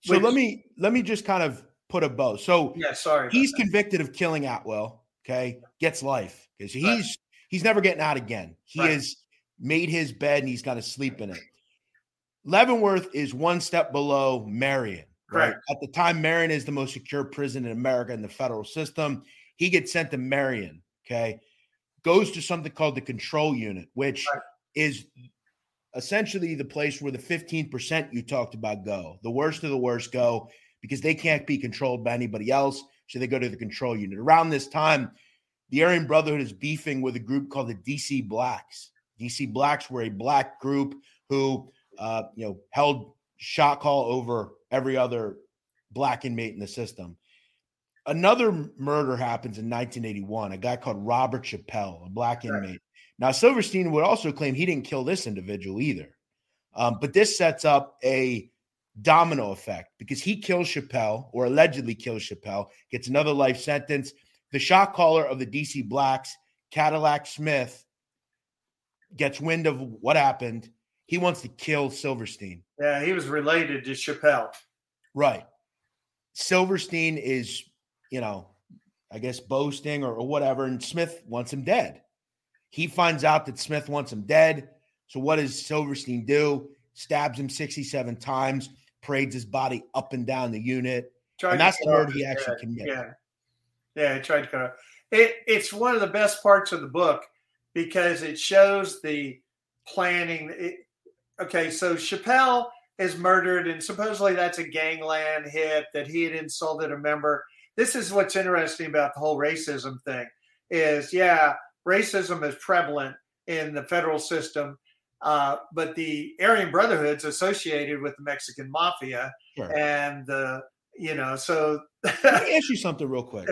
so which- let me let me just kind of put a bow. So yeah, sorry. he's convicted of killing Atwell. Okay, gets life because he's Right. he's never getting out again. He Right. has made his bed and he's got to sleep in it. Leavenworth is one step below Marion. Right. Correct. At the time, Marion is the most secure prison in America in the federal system. He gets sent to Marion. Okay, goes to something called the control unit, which Right. is essentially the place where the 15% you talked about go. The worst of the worst go because they can't be controlled by anybody else. So they go to the control unit. Around this time, the Aryan Brotherhood is beefing with a group called the DC Blacks. DC Blacks were a black group who, uh, you know, held shot call over every other black inmate in the system. Another murder happens in 1981. A guy called Robert Chappelle, a black Right. inmate. Now, Silverstein would also claim he didn't kill this individual either. Um, but this sets up a domino effect because he kills Chappelle or allegedly kills Chappelle, gets another life sentence. The shot caller of the DC Blacks, Cadillac Smith, gets wind of what happened. He wants to kill Silverstein. yeah, he was related to Chappelle. Right. Silverstein is, you know, I guess boasting or, or whatever, and Smith wants him dead. He finds out that Smith wants him dead. So what does Silverstein do? Stabs him 67 times, parades his body up and down the unit. Tried And that's the murder he actually committed. Yeah, yeah, he tried to cut off. It, it's one of the best parts of the book because it shows the planning. It, okay, so Chappelle is murdered, and supposedly that's a gangland hit that he had insulted a member. This is what's interesting about the whole racism thing. Is yeah, racism is prevalent in the federal system, uh, but the Aryan Brotherhood's associated with the Mexican mafia, Sure. and the you know so Let me (laughs) ask you something real quick.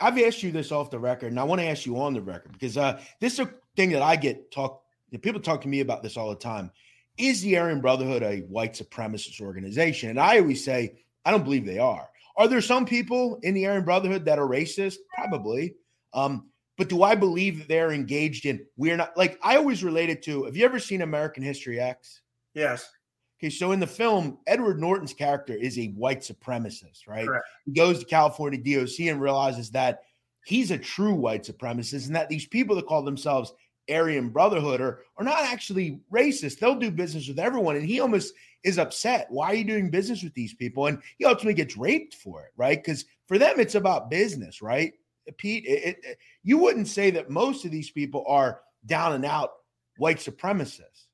I've asked you this off the record, and I want to ask you on the record because uh, this is a thing that I get talk. People talk to me about this all the time. Is the Aryan Brotherhood a white supremacist organization? And I always say I don't believe they are. Are there some people in the Aryan Brotherhood that are racist? Probably. Um, but do I believe that they're engaged in? We're not like I always relate it to. Have you ever seen American History X? yes Okay, so in the film, Edward Norton's character is a white supremacist, right? Correct. He goes to California DOC and realizes that he's a true white supremacist and that these people that call themselves Aryan Brotherhood are, are not actually racist. They'll do business with everyone. And he almost is upset. Why are you doing business with these people? And he ultimately gets raped for it, right? Because for them, it's about business, right? Pete, it, it, you wouldn't say that most of these people are down and out white supremacists.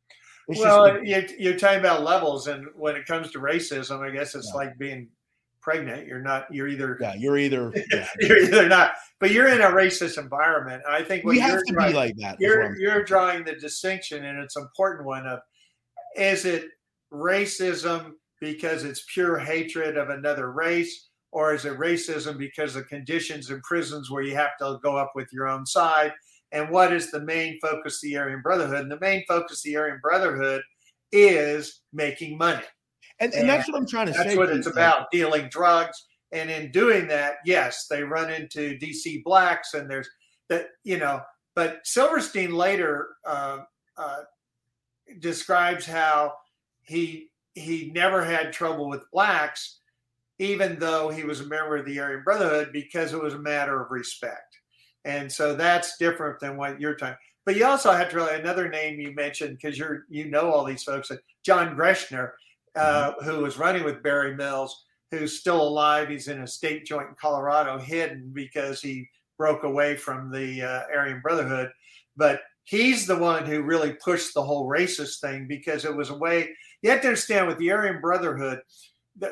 It's well, just you're, you're talking about levels, and when it comes to racism, I guess it's Yeah. like being pregnant. You're not. You're either. yeah, you're either (laughs) yeah, You're either not. But you're in a racist environment. I think what we have to drawing, be like that. you're you're drawing the distinction, and it's an important one of is it racism because it's pure hatred of another race, or is it racism because of conditions in prisons where you have to go up with your own side? And what is the main focus of the Aryan Brotherhood? And the main focus of the Aryan Brotherhood is making money. And, and that's what I'm trying to That's say. That's what it's about, dealing drugs. And in doing that, yes, they run into DC blacks, and there's that, you know. But Silverstein later uh, uh, describes how he he never had trouble with blacks, even though he was a member of the Aryan Brotherhood, because it was a matter of respect. And so that's different than what you're talking. But you also have to another name you mentioned because you're you know all these folks. John Greshner uh, mm-hmm. who was running with Barry Mills, who's still alive. He's in a state joint in Colorado, hidden because he broke away from the uh, Aryan Brotherhood. But he's the one who really pushed the whole racist thing because it was a way you have to understand with the Aryan Brotherhood,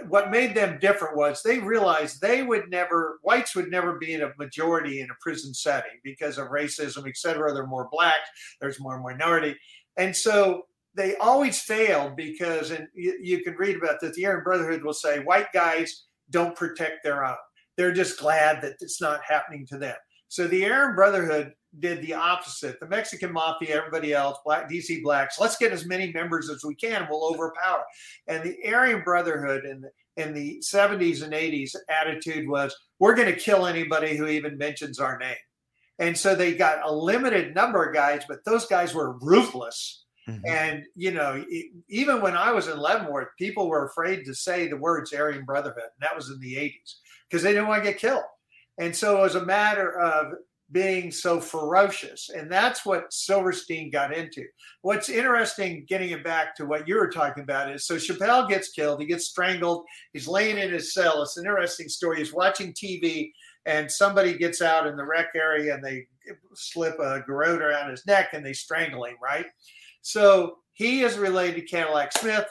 what made them different was they realized they would never whites would never be in a majority in a prison setting because of racism, et cetera. They're more black, there's more minority. And so they always failed because, and you, you can read about that. The Aryan Brotherhood will say white guys don't protect their own. They're just glad that it's not happening to them. So the Aryan Brotherhood did the opposite. The Mexican mafia, everybody else, black DC blacks, let's get as many members as we can. We'll overpower. And the Aryan Brotherhood in the in the 70s and 80s attitude was we're going to kill anybody who even mentions our name. And so they got a limited number of guys, but those guys were ruthless. Mm-hmm. And you know, even when I was in Leavenworth, people were afraid to say the words Aryan Brotherhood, and that was in the 80s because they didn't want to get killed. And so it was a matter of being so ferocious. And that's what Silverstein got into. What's interesting, getting it back to what you were talking about, is so Chappelle gets killed, he gets strangled, he's laying in his cell. It's an interesting story. He's watching TV, and somebody gets out in the rec area and they slip a garrote around his neck and they strangle him, right? So he is related to Cadillac Smith.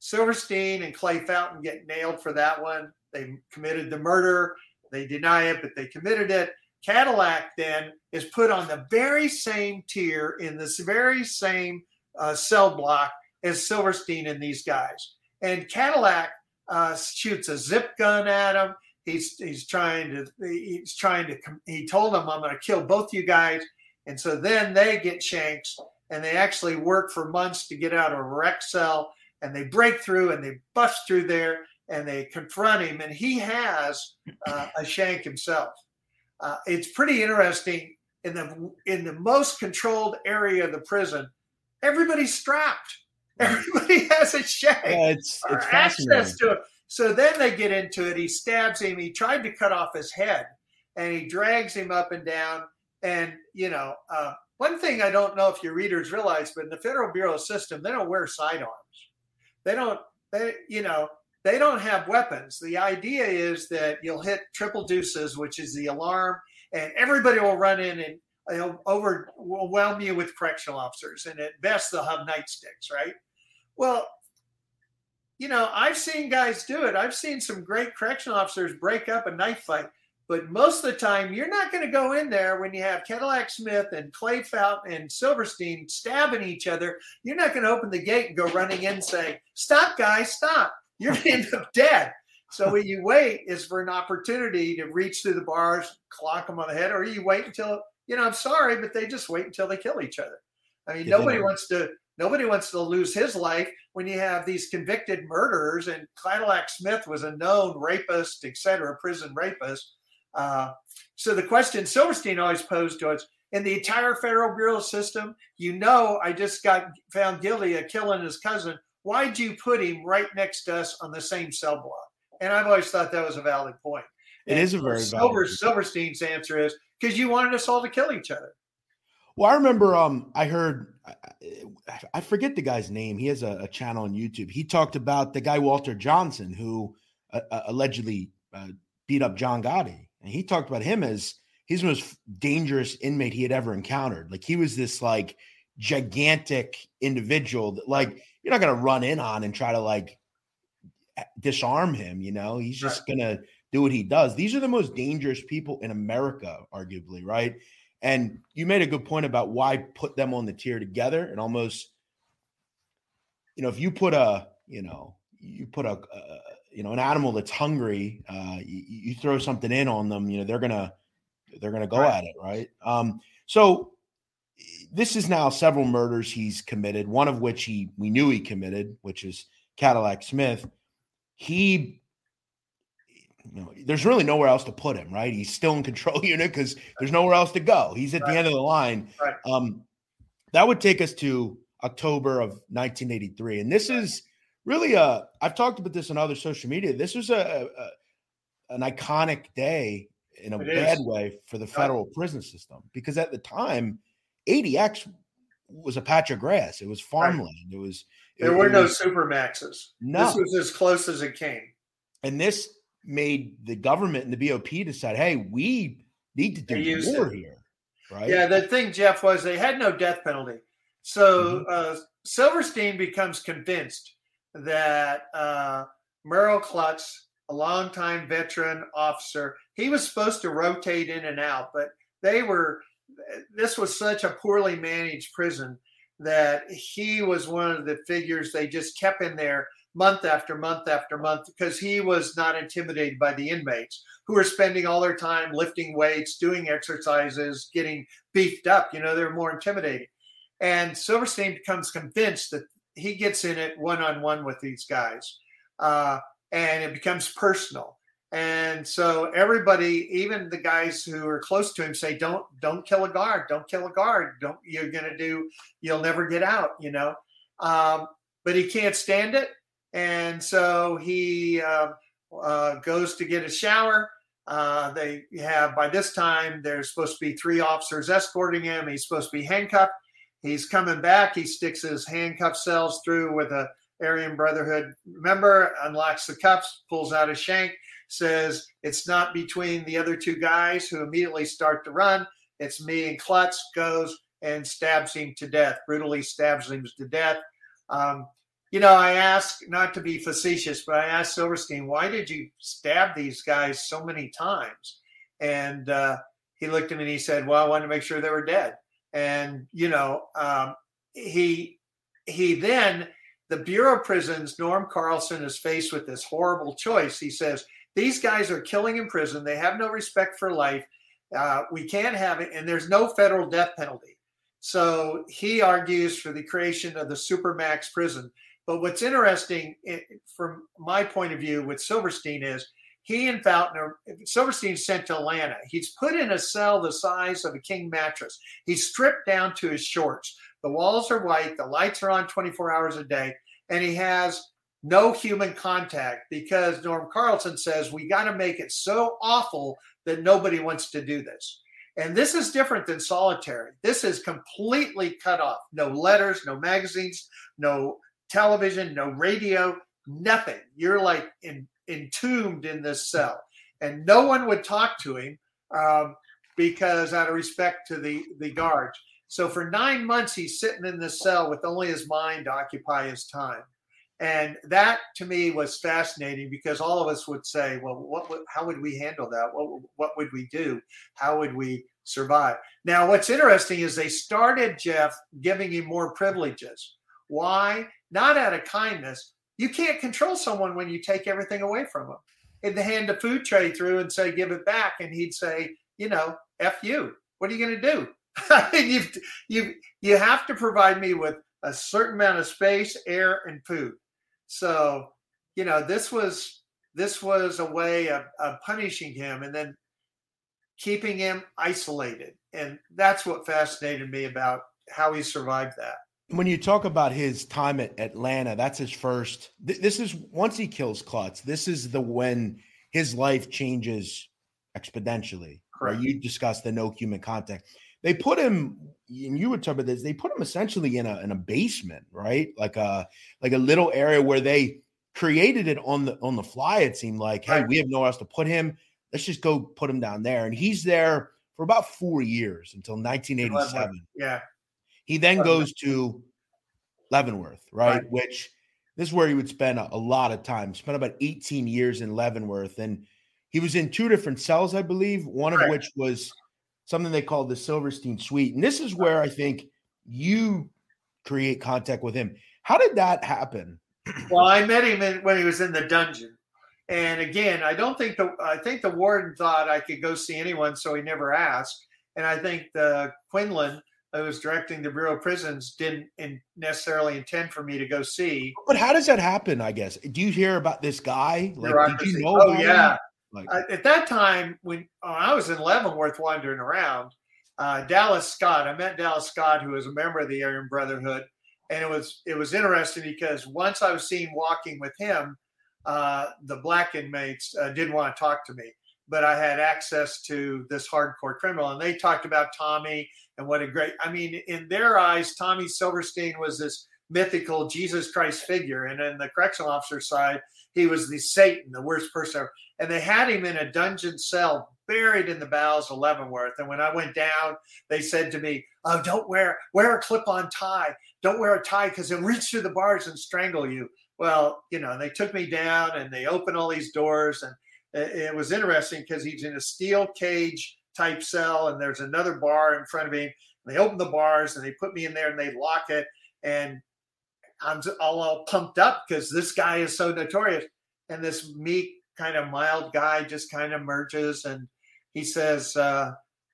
Silverstein and Clay Fountain get nailed for that one. They committed the murder. They deny it, but they committed it. Cadillac then is put on the very same tier in this very same uh, cell block as Silverstein and these guys. And Cadillac uh, shoots a zip gun at him. He's he's trying to he's trying to he told him I'm going to kill both you guys. And so then they get shanks and they actually work for months to get out of a rec cell and they break through and they bust through there and they confront him and he has uh, a shank himself uh, it's pretty interesting in the in the most controlled area of the prison. Everybody's strapped. Everybody (laughs) has a shank yeah, it's, it's access to it. So then they get into it. He stabs him. He tried to cut off his head, and he drags him up and down. And you know, uh, one thing I don't know if your readers realize, but in the Federal Bureau system, they don't wear sidearms. They don't. They you know they don't have weapons. The idea is that you'll hit triple deuces, which is the alarm, and everybody will run in and overwhelm you with correctional officers. And at best, they'll have nightsticks, right? Well, you know, I've seen guys do it. I've seen some great correctional officers break up a knife fight. But most of the time, you're not going to go in there when you have Cadillac Smith and Clay Fountain and Silverstein stabbing each other. You're not going to open the gate and go running in and say, Stop, guys, stop you're going to end up dead. So what you wait is for an opportunity to reach through the bars, clock them on the head, or you wait until you know. I'm sorry, but they just wait until they kill each other. I mean, yeah, nobody wants to. Nobody wants to lose his life when you have these convicted murderers. And Cadillac Smith was a known rapist, et cetera, prison rapist. Uh, so the question Silverstein always posed to us in the entire federal bureau system, you know, I just got found guilty of killing his cousin why'd you put him right next to us on the same cell block? And I've always thought that was a valid point. It and is a very Silver, valid Silverstein's answer is because you wanted us all to kill each other. Well, I remember um, I heard I forget the guy's name. He has a, a channel on YouTube. He talked about the guy Walter Johnson who uh, uh allegedly uh, beat up John Gotti, and he talked about him as his most dangerous inmate he had ever encountered. Like he was this like gigantic individual that like you're not going to run in on and try to like disarm him. You know, he's just right. going to do what he does. These are the most dangerous people in America, arguably, right? And you made a good point about why put them on the tier together and almost, you know, if you put a, you know, you put a, a you know, an animal that's hungry, uh, you, you, throw something in on them, you know, they're gonna, they're gonna go right. at it, right? Um, so this is now several murders he's committed, one of which he we knew he committed, which is Cadillac Smith. He you know, there's really nowhere else to put him, right? He's still in control (laughs) unit because there's nowhere else to go. He's at right. the end of the line. Right. Um, that would take us to October of 1983, and this is really uh, I've talked about this on other social media. This was a, a an iconic day in a it bad is. way for the federal prison system because at the time ADX was a patch of grass. It was farmland. Right. It was. There it, were it no was, super maxes. No. This was as close as it came. And this made the government and the BOP decide, hey, we need to do more it. here. Right. Yeah, the thing, Jeff, was they had no death penalty. So mm-hmm. uh, Silverstein becomes convinced that uh, Merle Clutts, a longtime veteran officer, he was supposed to rotate in and out, but they were, this was such a poorly managed prison that he was one of the figures they just kept in there month after month after month because he was not intimidated by the inmates who were spending all their time lifting weights, doing exercises, getting beefed up. You know, they're more intimidating. And Silverstein becomes convinced that he gets in it one on one with these guys, uh, and it becomes personal. And so everybody, even the guys who are close to him, say, "Don't, don't kill a guard. Don't kill a guard. Don't. You're gonna do. You'll never get out." You know. Um, but he can't stand it, and so he uh, uh, goes to get a shower. Uh, they have by this time there's supposed to be three officers escorting him. He's supposed to be handcuffed. He's coming back. He sticks his handcuff cells through with a Aryan Brotherhood member, unlocks the cuffs, pulls out a shank, says it's not between the other two guys who immediately start to run. It's me and Clutts goes and stabs him to death, brutally stabs him to death. Um, you know, I asked not to be facetious, but I asked Silverstein, why did you stab these guys so many times? And uh, he looked at me and he said, well, I wanted to make sure they were dead. And, you know, um, he, he then, the Bureau of Prisons, Norm Carlson is faced with this horrible choice. He says, these guys are killing in prison. They have no respect for life. Uh, we can't have it. And there's no federal death penalty. So he argues for the creation of the supermax prison. But what's interesting from my point of view with Silverstein is he and Fountain Silverstein sent to Atlanta. He's put in a cell the size of a king mattress. He's stripped down to his shorts. The walls are white, the lights are on 24 hours a day, and he has no human contact because Norm Carlson says we got to make it so awful that nobody wants to do this. And this is different than solitary. This is completely cut off. No letters, no magazines, no television, no radio, nothing. You're like in, entombed in this cell. And no one would talk to him um, because, out of respect to the, the guards. So for nine months, he's sitting in this cell with only his mind to occupy his time. And that to me was fascinating because all of us would say, well, what would, how would we handle that? What, what would we do? How would we survive? Now, what's interesting is they started Jeff giving him more privileges. Why? not out of kindness. You can't control someone when you take everything away from them. And they hand the food tray through and say, give it back. And he'd say, you know, F you. What are you going to do? (laughs) you you you have to provide me with a certain amount of space, air, and food. So, you know, this was this was a way of, of punishing him and then keeping him isolated. And that's what fascinated me about how he survived that. When you talk about his time at Atlanta, that's his first. Th- this is once he kills Clutts. This is the when his life changes exponentially. Right? You discussed the no human contact. They put him, and you would talk about this. They put him essentially in a in a basement, right? Like a like a little area where they created it on the on the fly. It seemed like, hey, we have nowhere else to put him. Let's just go put him down there, and he's there for about four years until 1987. Yeah. He then goes to Leavenworth, right? right? Which this is where he would spend a, a, lot of time. Spent about 18 years in Leavenworth, and he was in two different cells, I believe. One of right. which was something they called the Silverstein Suite, and this is where I think you create contact with him. How did that happen? Well, I met him in, when he was in the dungeon, and again, I don't think the I think the warden thought I could go see anyone, so he never asked. And I think the Quinlan I was directing the Bureau of Prisons didn't in necessarily intend for me to go see. But how does that happen? I guess. Do you hear about this guy? Like, did you know? Oh yeah. Like, uh, at that time, when uh, I was in Leavenworth wandering around, uh, Dallas Scott, I met Dallas Scott, who was a member of the Aryan Brotherhood, and it was it was interesting because once I was seen walking with him, uh, the black inmates uh, didn't want to talk to me. But I had access to this hardcore criminal. And they talked about Tommy and what a great, I mean, in their eyes, Tommy Silverstein was this mythical Jesus Christ figure. And in the correctional officer side, he was the Satan, the worst person ever. And they had him in a dungeon cell buried in the bowels of Leavenworth. And when I went down, they said to me, Oh, don't wear wear a clip-on tie. Don't wear a tie because it'll reach through the bars and strangle you. Well, you know, they took me down and they opened all these doors and it was interesting because he's in a steel cage type cell and there's another bar in front of him. They open the bars and they put me in there and they lock it. And I'm all, all pumped up because this guy is so notorious. And this meek, kind of mild guy just kind of merges and he says, uh,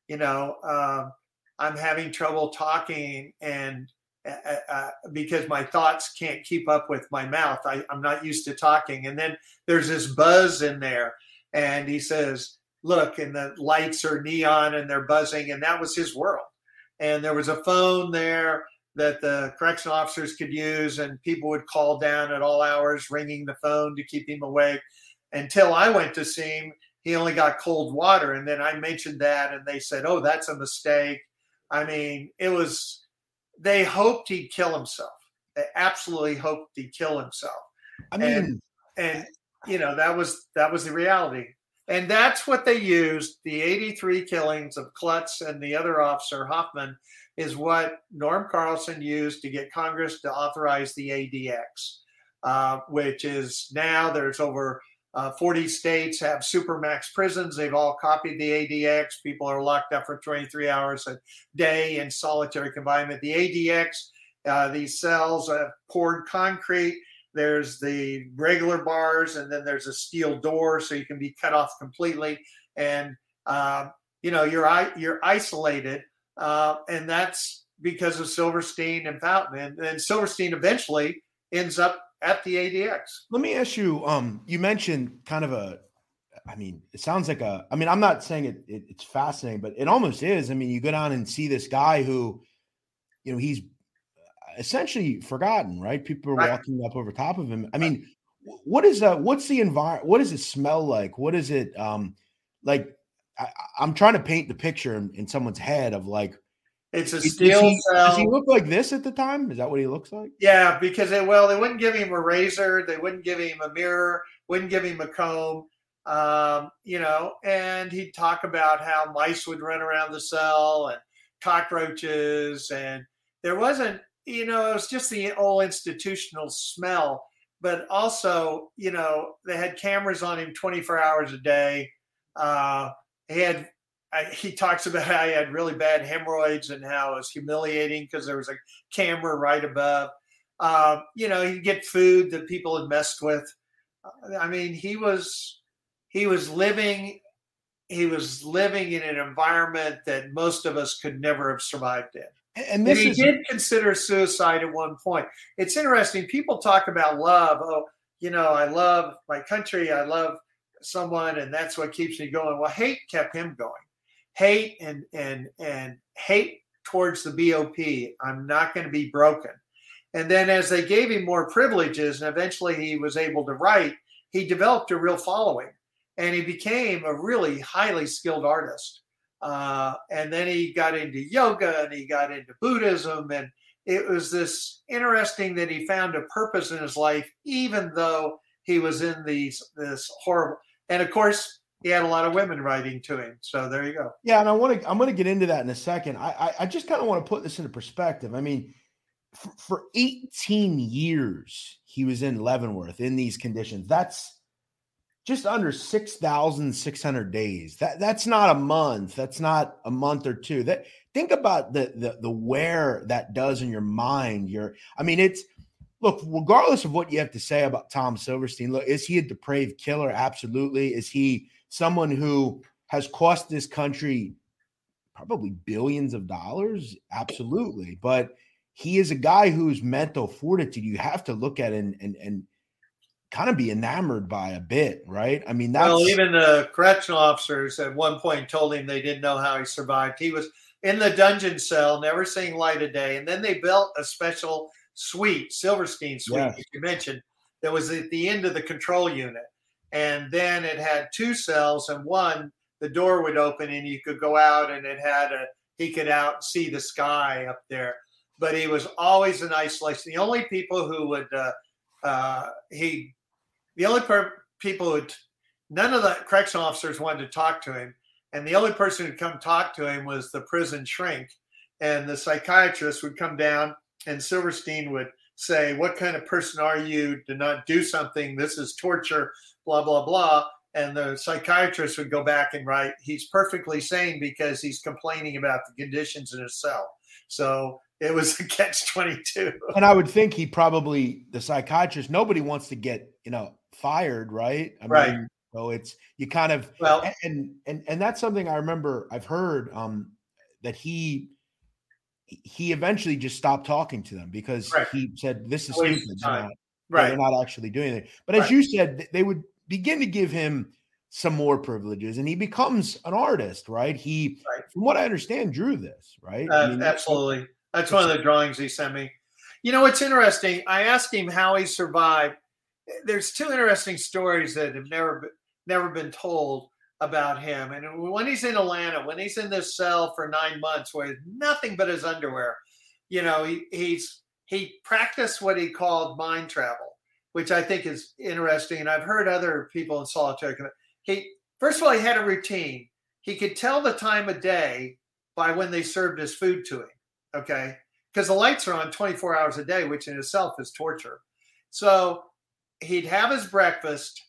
you know, uh, I'm having trouble talking and uh, uh, because my thoughts can't keep up with my mouth. I, I'm not used to talking. And then there's this buzz in there. And he says, look, and the lights are neon and they're buzzing. And that was his world. And there was a phone there that the correctional officers could use, and people would call down at all hours, ringing the phone to keep him awake. Until I went to see him, he only got cold water. And then I mentioned that, and they said, oh, that's a mistake. I mean, it was, they hoped he'd kill himself. They absolutely hoped he'd kill himself. I mean, and, and you know, that was, that was the reality. And that's what they used. The 83 killings of Clutts and the other officer, Hoffman, is what Norm Carlson used to get Congress to authorize the ADX, uh, which is now there's over uh, 40 states have supermax prisons. They've all copied the ADX. People are locked up for 23 hours a day in solitary confinement. The ADX, uh, these cells are poured concrete. There's the regular bars, and then there's a steel door, so you can be cut off completely. And uh, you know you're you're isolated uh, and that's because of Silverstein and Fountain. And, and Silverstein eventually ends up at the ADX. Let me ask you. Um, you mentioned kind of a. I mean, it sounds like a. I mean, I'm not saying it, it, It's fascinating, but it almost is. I mean, you go down and see this guy who, you know, he's essentially forgotten, right? People are right. walking up over top of him. I mean, what is that? What's the environment? What does it smell like? What is it? Um, like I, am trying to paint the picture in, in, someone's head of like it's a steel does he, cell. Does he look like this at the time? Is that what he looks like? Yeah, because they well, they wouldn't give him a razor, they wouldn't give him a mirror, wouldn't give him a comb, um, you know, and he'd talk about how mice would run around the cell and cockroaches, and there wasn't, you know, it was just the old institutional smell. But also, you know, they had cameras on him 24 hours a day. Uh, he had I, he talks about how he had really bad hemorrhoids and how it was humiliating because there was a camera right above. Uh, you know, he'd get food that people had messed with. I mean, he was he was living he was living in an environment that most of us could never have survived in. And, and he is... did consider suicide at one point. It's interesting. People talk about love. Oh, you know, I love my country. I love someone and that's what keeps me going. Well, hate kept him going. Hate and and and hate towards the BOP. I'm not going to be broken. And then as they gave him more privileges and eventually he was able to write, he developed a real following and he became a really highly skilled artist. Uh, and then he got into yoga and he got into Buddhism. And it was this interesting that he found a purpose in his life, even though he was in these this horrible and of course he had a lot of women writing to him. So there you go. Yeah, and I want to I'm going to get into that in a second. I I, I just kind of want to put this into perspective. I mean, for, for 18 years he was in Leavenworth in these conditions. That's just under 6,600 days. That that's not a month. That's not a month or two. That think about the the the wear that does in your mind. Your I mean it's look, regardless of what you have to say about Tom Silverstein, look, is he a depraved killer? Absolutely. Is he someone who has cost this country probably billions of dollars? Absolutely. But he is a guy whose mental fortitude you have to look at and and and kind of be enamored by a bit, right? I mean, that's well, even the correctional officers at one point told him they didn't know how he survived. He was in the dungeon cell, never seeing light of day, and then they built a special suite, Silverstein suite, yeah. you mentioned, that was at the end of the control unit. and then it had two cells, and one the door would open and you could go out, and it had a he could out see the sky up there. But he was always in isolation. The only people who would uh, uh, he, the only per- people who none of the correction officers wanted to talk to him, and the only person who'd come talk to him was the prison shrink, and the psychiatrist would come down, and Silverstein would say, What kind of person are you to not do something? This is torture, blah, blah, blah. And the psychiatrist would go back and write, He's perfectly sane because he's complaining about the conditions in his cell. So it was (laughs) a catch 22. And I would think he probably, the psychiatrist, nobody wants to get, you know, fired, right? I right. Mean, so it's, you kind of, well, and, and, and that's something I remember I've heard um, that he, he eventually just stopped talking to them because right. he said, "This is stupid." Not, right, they're not actually doing it. But as right. you said, they would begin to give him some more privileges, and he becomes an artist. Right? He, right. from what I understand, drew this. Right? Uh, I mean, absolutely. That's one of the drawings he sent me. You know what's interesting? I asked him how he survived. There's two interesting stories that have never never been told about him. And when he's in Atlanta, when he's in this cell for nine months with nothing but his underwear, you know, he, he's he practiced what he called mind travel, which I think is interesting. And I've heard other people in solitary. He first of all, he had a routine. He could tell the time of day by when they served his food to him. Okay, because the lights are on 24 hours a day, which in itself is torture. So he'd have his breakfast,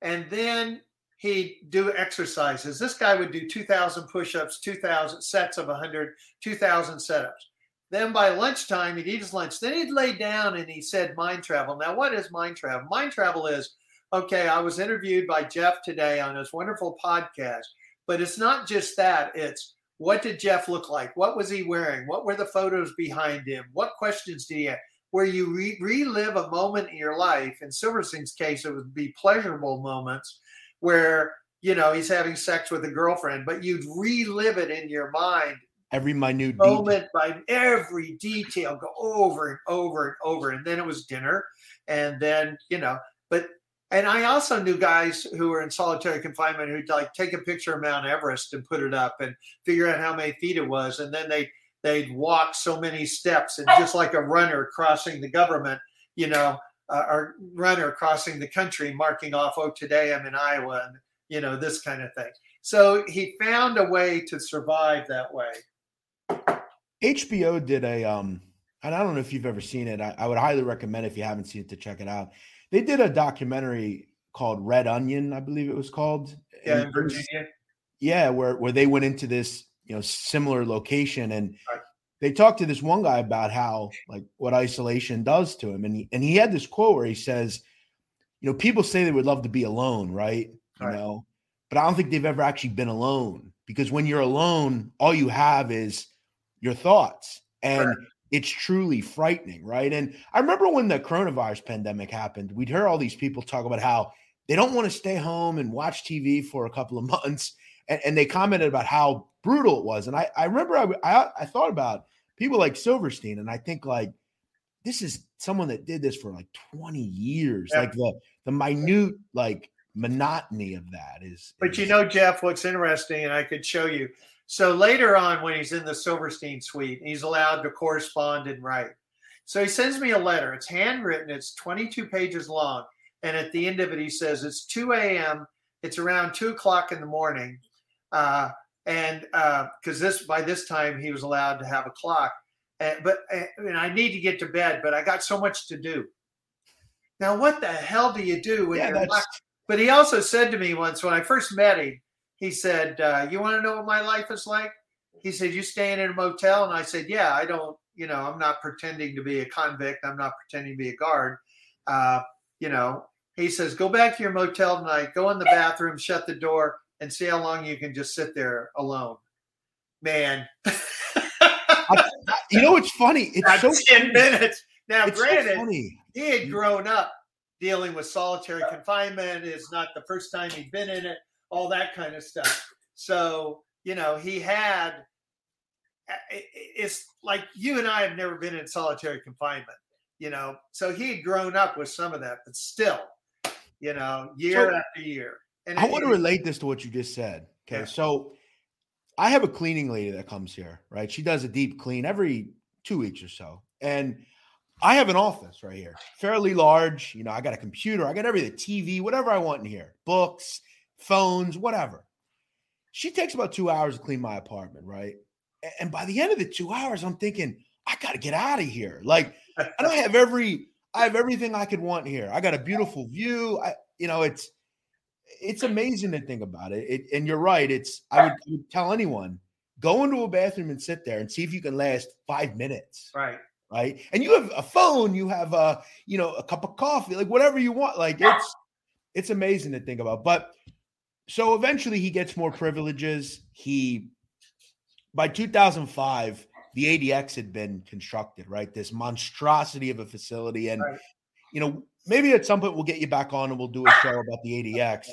and then he'd do exercises. This guy would do 2,000 push ups, 2,000 sets of 100, 2,000 setups. Then by lunchtime, he'd eat his lunch. Then he'd lay down and he said mind travel. Now, what is mind travel? Mind travel is okay, I was interviewed by Jeff today on his wonderful podcast, but it's not just that. It's what did Jeff look like? What was he wearing? What were the photos behind him? What questions did he have? Where you re- relive a moment in your life. In Silverstein's case, it would be pleasurable moments where you know he's having sex with a girlfriend, but you'd relive it in your mind every minute moment detail. by every detail, go over and over and over, and then it was dinner, and then you know, but and I also knew guys who were in solitary confinement who'd like take a picture of Mount Everest and put it up and figure out how many feet it was, and then they they'd walk so many steps and just like a runner crossing the government, you know, uh, our runner crossing the country, marking off, oh, today I'm in Iowa, and you know this kind of thing. So he found a way to survive that way. HBO did a um, and I don't know if you've ever seen it. I, I would highly recommend if you haven't seen it to check it out. They did a documentary called Red Onion, I believe it was called. Yeah, in Virginia. Yeah, where where they went into this you know similar location. And right. they talked to this one guy about how like what isolation does to him. And he, and he had this quote where he says you know people say they would love to be alone right? You right. know? But i don't think they've ever actually been alone because when you're alone all you have is your thoughts. And right. it's truly frightening right? And i remember when the coronavirus pandemic happened we'd hear all these people talk about how they don't want to stay home and watch tv for a couple of (laughs) months. And, and they commented about how brutal it was and i, I remember I, I, I thought about people like Silverstein, and I think like this is someone that did this for like 20 years. Yeah. Like the the minute like monotony of that is. But is, you know, Jeff, what's interesting, and I could show you. So later on, when he's in the Silverstein suite, he's allowed to correspond and write. So he sends me a letter. It's handwritten. It's 22 pages long, and at the end of it, he says it's 2 a.m. It's around two o'clock in the morning. Uh, and because uh, this by this time he was allowed to have a clock. And, but and I need to get to bed, but I got so much to do. Now, what the hell do you do when yeah, you're locked? But he also said to me once when I first met him, he said, uh, "You want to know what my life is like?" He said, "You staying in a motel?" And I said, "Yeah, I don't. You know, I'm not pretending to be a convict. I'm not pretending to be a guard. Uh, you know." He says, "Go back to your motel tonight. Go in the bathroom, shut the door, and see how long you can just sit there alone. Man. I, you know, it's funny. It's so (laughs) 10 funny. minutes. Now, it's granted, so he had grown up dealing with solitary confinement. It's not the first time he'd been in it, all that kind of stuff. So, you know, he had, it's like you and I have never been in solitary confinement, you know, so he had grown up with some of that, but still, you know, year so, after year. And I want to relate this to what you just said. Okay. Yeah. So I have a cleaning lady that comes here, right? She does a deep clean every two weeks or so. And I have an office right here, fairly large. You know, I got a computer, I got everything, TV, whatever I want in here, books, phones, whatever. She takes about two hours to clean my apartment, right? And by the end of the two hours, I'm thinking, I got to get out of here. Like, I don't (laughs) have every, I have everything I could want here. I got a beautiful view. I, you know, it's, it's amazing to think about it. it and you're right. It's, I would, I would tell anyone, go into a bathroom and sit there and see if you can last five minutes. Right right? And you have a phone, you have a, you know, a cup of coffee, like whatever you want. Like it's it's amazing to think about. But so eventually he gets more privileges. He by 2005, the ADX had been constructed, right? This monstrosity of a facility. And right. You know, maybe at some point we'll get you back on and we'll do a show about the ADX.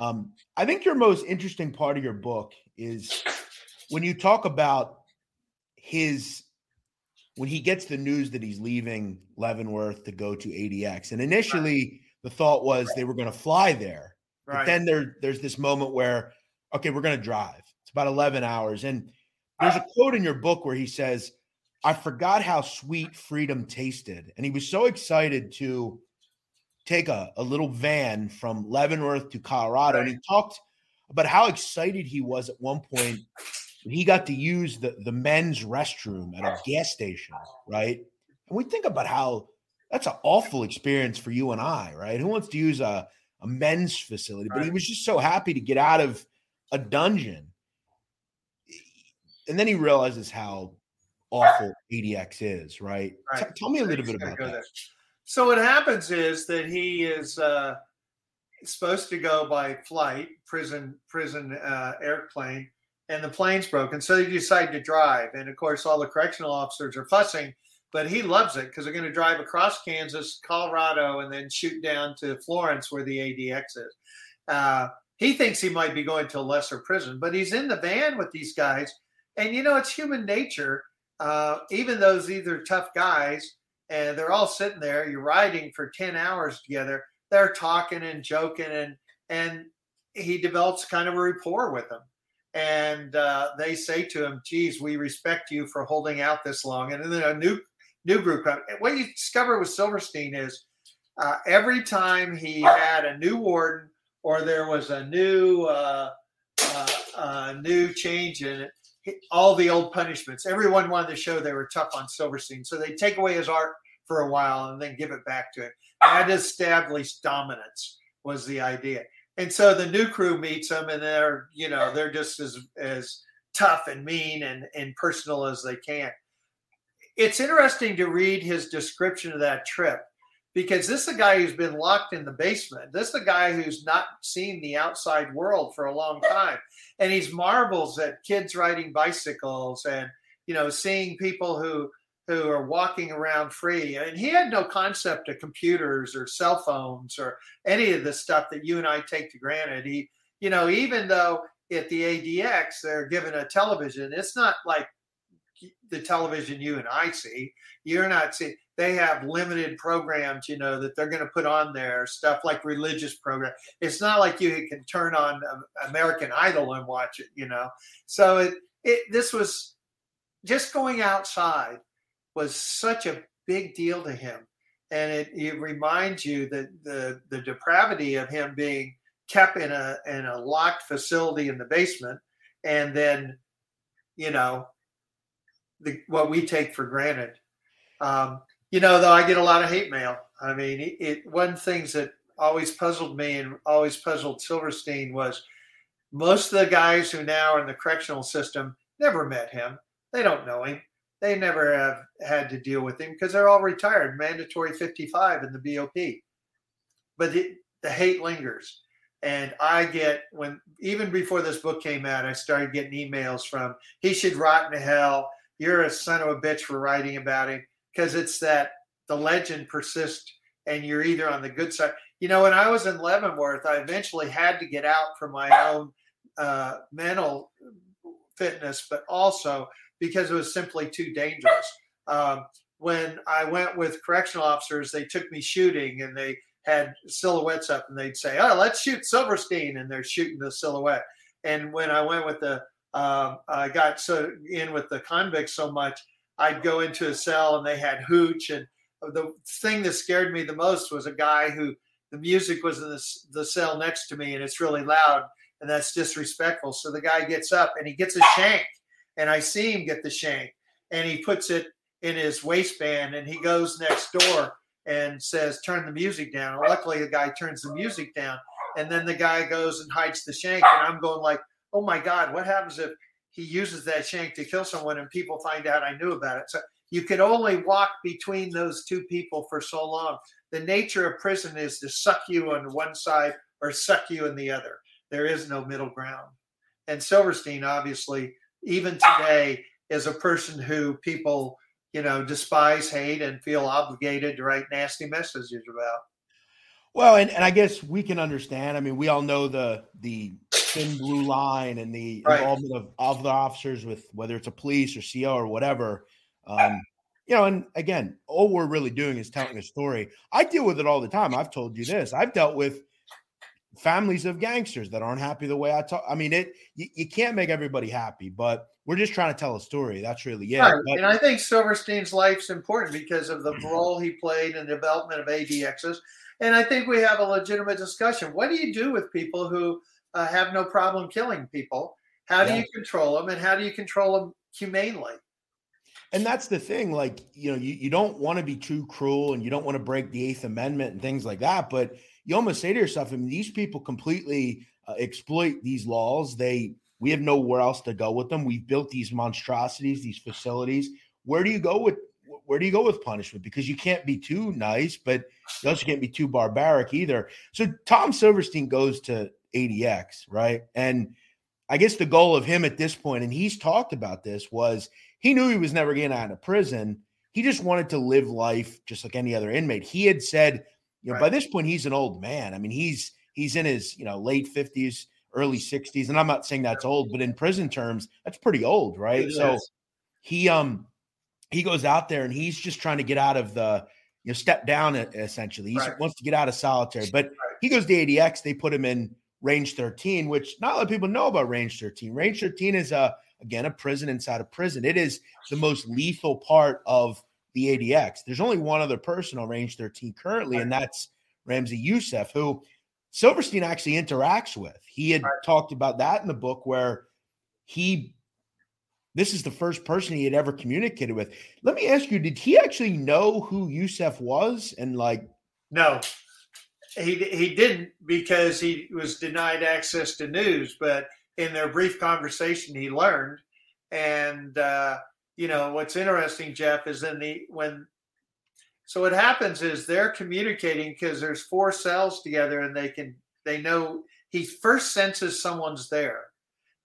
Um, I think your most interesting part of your book is when you talk about his when he gets the news that he's leaving Leavenworth to go to ADX. And initially, right. the thought was they were going to fly there. Right. But then there, there's this moment where, okay, we're going to drive. It's about 11 hours. And there's a quote in your book where he says, I forgot how sweet freedom tasted. And he was so excited to take a, a little van from Leavenworth to Colorado. Right. And he talked about how excited he was at one point he got to use the, the men's restroom at a gas station, right? And we think about how that's an awful experience for you and I, right? Who wants to use a, a men's facility? But he was just so happy to get out of a dungeon. And then he realizes how awful ADX is, right? right. T- tell me a little bit about that. There. So what happens is that he is uh, supposed to go by flight, prison, prison uh, airplane, and the plane's broken. So they decide to drive. And of course, all the correctional officers are fussing, but he loves it because they're going to drive across Kansas, Colorado, and then shoot down to Florence where the ADX is. Uh, he thinks he might be going to a lesser prison, but he's in the van with these guys. And you know, it's human nature. Uh, even those these are tough guys, and they're all sitting there. You're riding for 10 hours together. They're talking and joking, and and he develops kind of a rapport with them and uh, they say to him, "Geez, we respect you for holding out this long." And then a new new group. What you discover with Silverstein is uh, every time he had a new warden or there was a new uh, uh new change in it, all the old punishments. Everyone wanted to show they were tough on Silverstein, so they take away his art for a while and then give it back to him. That established dominance was the idea and so the new crew meets them and they're you know they're just as as tough and mean and, and personal as they can it's interesting to read his description of that trip because this is a guy who's been locked in the basement this is a guy who's not seen the outside world for a long time and he's marvels at kids riding bicycles and you know seeing people who who are walking around free. And he had no concept of computers or cell phones or any of the stuff that you and I take to granted. He, you know, even though at the ADX they're given a television, it's not like the television you and I see. You're not seeing. They have limited programs, you know, that they're going to put on there stuff like religious program. It's not like you can turn on um, American Idol and watch it, you know. So it, it this was just going outside was such a big deal to him. And it, it reminds you that the, the depravity of him being kept in a in a locked facility in the basement and then you know the, what we take for granted um, you know though i get a lot of hate mail i mean it, it one things that always puzzled me and always puzzled silverstein was most of the guys who now are in the correctional system never met him they don't know him they never have had to deal with him because they're all retired, mandatory 55 in the BOP. But the, the hate lingers. And I get when even before this book came out, I started getting emails from he should rot in hell. You're a son of a bitch for writing about him because it's that the legend persists and you're either on the good side. You know, when I was in Leavenworth, I eventually had to get out for my own uh, mental fitness, but also because it was simply too dangerous. Um, when I went with correctional officers, they took me shooting and they had silhouettes up, and they'd say, "Oh, let's shoot Silverstein," and they're shooting the silhouette. And when I went with the, uh, I got so in with the convicts so much, I'd go into a cell and they had hooch. And the thing that scared me the most was a guy who the music was in the, the cell next to me, and it's really loud, and that's disrespectful. So the guy gets up and he gets a shank, and I see him get the shank, and he puts it in his waistband, and he goes next door and says, "Turn the music down." Luckily, the guy turns the music down, and then the guy goes and hides the shank, and I'm going like, "Oh my God, what happens if he uses that shank to kill someone and people find out I knew about it?" So you could only walk between those two people for so long. The nature of prison is to suck you on one side or suck you in the other. There is no middle ground. And Silverstein, obviously, even today, is a person who people you know, despise, hate, and feel obligated to write nasty messages about. Well, and, and I guess we can understand. I mean, we all know the the thin blue line and the right. involvement of, of the officers with whether it's a police or CO or whatever. Um, you know, and again, all we're really doing is telling a story. I deal with it all the time. I've told you this. I've dealt with families of gangsters that aren't happy the way I talk. I mean, it you, you can't make everybody happy, but we're just trying to tell a story. That's really it. Right. But, and I think Silverstein's life's important because of the role he played in the development of ADXs. And I think we have a legitimate discussion. What do you do with people who uh, have no problem killing people? How do yeah. you control them, and how do you control them humanely? And that's the thing. Like, you know, you, you don't want to be too cruel and you don't want to break the Eighth Amendment and things like that. But you almost say to yourself, I mean, these people completely uh, exploit these laws. They we have nowhere else to go with them. We've built these monstrosities, these facilities. Where do you go with where do you go with punishment? Because you can't be too nice, but you also can't be too barbaric either. So Tom Silverstein goes to ADX, right? And I guess the goal of him at this point, and he's talked about this, was he knew he was never getting out of prison. He just wanted to live life just like any other inmate. He had said, you know, right. by this point, he's an old man. I mean, he's he's in his you know late fifties early 60s. And I'm not saying that's old, but in prison terms, that's pretty old, right? It so is. he um he goes out there and he's just trying to get out of the you know step down essentially. He right. wants to get out of solitary, but right. he goes to ADX. They put him in range 13, which not a lot of people know about range 13. Range 13 is a again a prison inside a prison. It is the most lethal part of the ADX. There's only one other person on range 13 currently, and that's Ramzi Yousef, who Silverstein actually interacts with. He had right. talked about that in the book where he this is the first person he had ever communicated with. Let me ask you, did he actually know who Yousef was and like No. He he didn't because he was denied access to news, but in their brief conversation he learned and uh you know what's interesting jeff is in the when so what happens is they're communicating because there's four cells together and they can they know he first senses someone's there.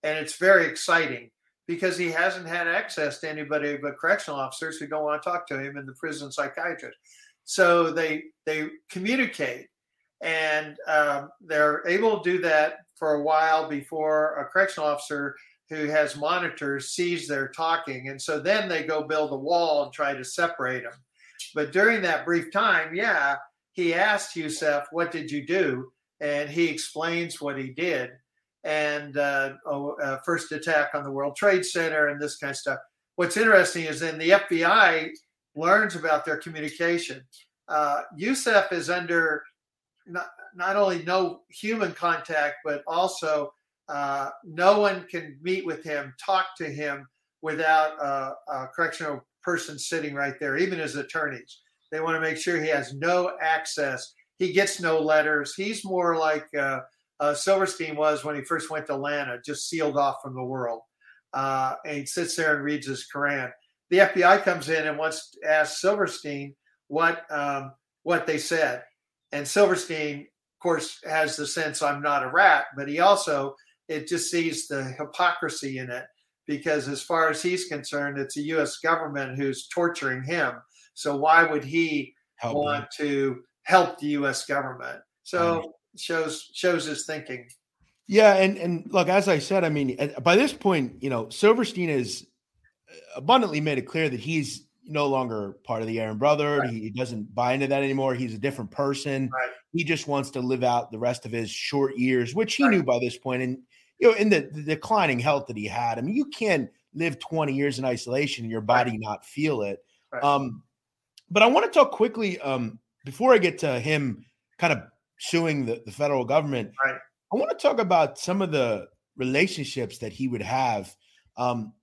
And it's very exciting because he hasn't had access to anybody but correctional officers who don't want to talk to him and the prison psychiatrist. So they they communicate and um, they're able to do that for a while before a correctional officer who has monitors sees they're talking. And so then they go build a wall and try to separate them. But during that brief time, yeah, he asked Yousef, What did you do? And he explains what he did. And uh, uh, first attack on the World Trade Center and this kind of stuff. What's interesting is then the FBI learns about their communication. Uh, Yousef is under not, not only no human contact, but also uh, no one can meet with him, talk to him without a, a correctional person sitting right there, even as attorneys. They want to make sure he has no access. He gets no letters. He's more like uh, uh, Silverstein was when he first went to Atlanta, just sealed off from the world. Uh, and he sits there and reads his Quran. The FBI comes in and wants to ask Silverstein what um, what they said, and Silverstein, of course, has the sense I'm not a rat, but he also it just sees the hypocrisy in it because as far as he's concerned, it's a U.S. government who's torturing him. So why would he help want him. to help the U.S. government? So shows shows his thinking. Yeah, and and look, as I said, I mean, by this point, you know, Silverstein has abundantly made it clear that he's no longer part of the Aryan brother. Right. He doesn't buy into that anymore. He's a different person. Right. He just wants to live out the rest of his short years, which he right. knew by this point. And you know, in the, the, declining health that he had, I mean, you can't live 20 years in isolation and your body not feel it. Um, but I want to talk quickly um, before I get to him kind of suing the, the federal government. Right. I want to talk about some of the relationships that he would have. Um,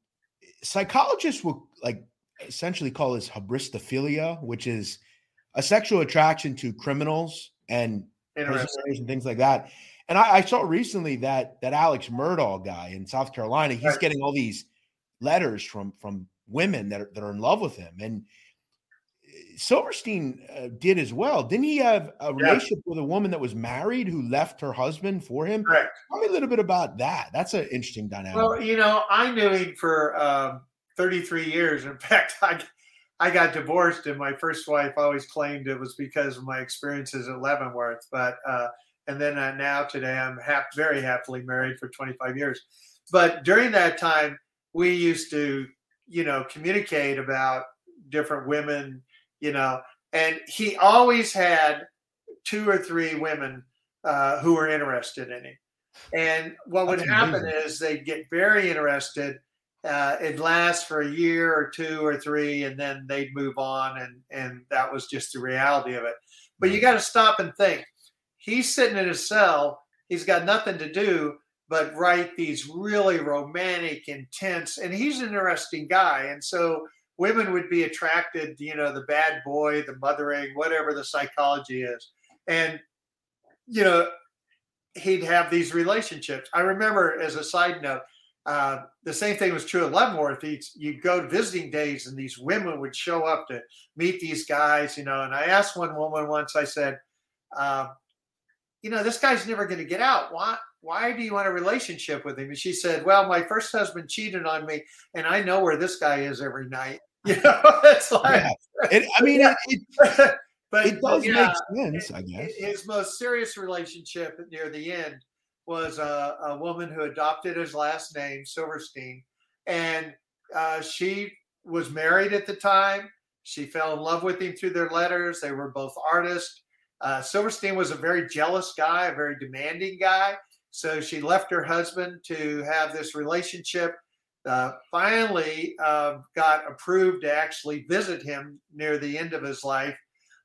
psychologists will like essentially call this hybristophilia, which is a sexual attraction to criminals and things like that. And I, I, saw recently that that Alex Murdaugh guy in South Carolina, he's right. getting all these letters from from women that are, that are in love with him, and Silverstein uh, did as well. Didn't he have a relationship yeah. with a woman that was married who left her husband for him? Correct. Tell me a little bit about that. That's an interesting dynamic. Well, you know, I knew him for um, 33 years. In (laughs) fact, I I got divorced, and my first wife always claimed it was because of my experiences at Leavenworth. But uh, and then uh, now today, I'm very happily married for 25 years. But during that time, we used to, you know, communicate about different women you know, and he always had two or three women uh, who were interested in him. And what That's would happen amazing. is they'd get very interested. Uh, it'd last for a year or two or three, and then they'd move on, and and that was just the reality of it. But you got to stop and think. He's sitting in his cell. He's got nothing to do but write these really romantic, intense, and he's an interesting guy. And so women would be attracted, you know, the bad boy, the mothering, whatever the psychology is. And, you know, he'd have these relationships. I remember, as a side note, uh, the same thing was true at Leavenworth. you'd go to visiting days, and these women would show up to meet these guys, you know. And I asked one woman once, I said, uh, "You know, this guy's never going to get out. Why? Why do you want a relationship with him?" And she said, "Well, my first husband cheated on me, and I know where this guy is every night." (laughs) You know, it's like, yeah. it, I mean, yeah. it, it, (laughs) but it does yeah, make sense, I guess. His most serious relationship near the end was a, a woman who adopted his last name, Silverstein, and uh, she was married at the time. She fell in love with him through their letters. They were both artists. Uh, Silverstein was a very jealous guy, a very demanding guy. So she left her husband to have this relationship uh, finally uh, got approved to actually visit him near the end of his life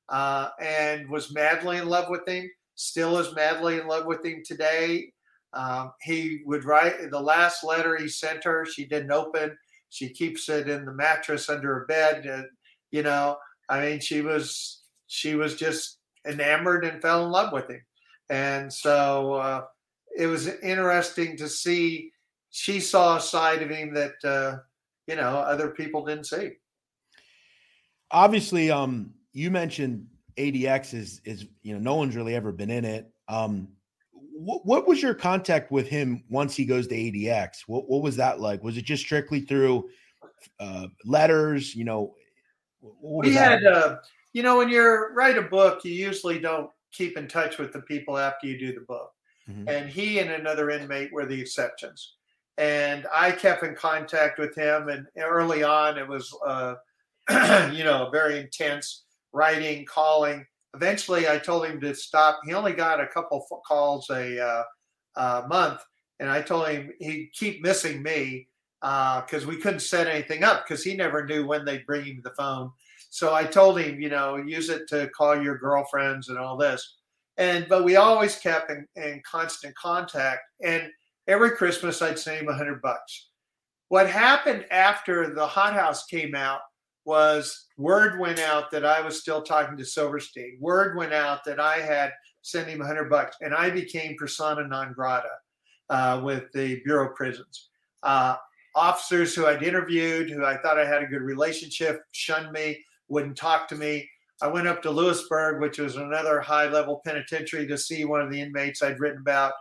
uh, and was madly in love with him, still is madly in love with him today. Um, he would write the last letter he sent her, she didn't open. She keeps it in the mattress under her bed. Uh, you know, I mean, she was she was just enamored and fell in love with him, and so uh, it was interesting to see she saw a side of him that uh, you know other people didn't see. Obviously, um, you mentioned ADX is is you know no one's really ever been in it. Um, what, what was your contact with him once he goes to ADX? What what was that like? Was it just strictly through uh, letters? You know, we had uh, you know when you write a book, you usually don't keep in touch with the people after you do the book. Mm-hmm. And he and another inmate were the exceptions and I kept in contact with him. And early on, it was, uh, (clears throat) you know, very intense writing, calling. Eventually, I told him to stop. He only got a couple calls a uh, uh, month, and I told him he'd keep missing me because uh, we couldn't set anything up because he never knew when they'd bring him the phone. So I told him, you know, use it to call your girlfriends and all this. And but we always kept in, in constant contact. And every Christmas I'd send him a hundred bucks. What happened after the Hot House came out was word went out that I was still talking to Silverstein. Word went out that I had sent him a hundred bucks, and I became persona non grata uh, with the Bureau of Prisons. Uh, officers who I'd interviewed, who I thought I had a good relationship, shunned me, wouldn't talk to me. I went up to Lewisburg, which was another high level penitentiary, to see one of the inmates I'd written about.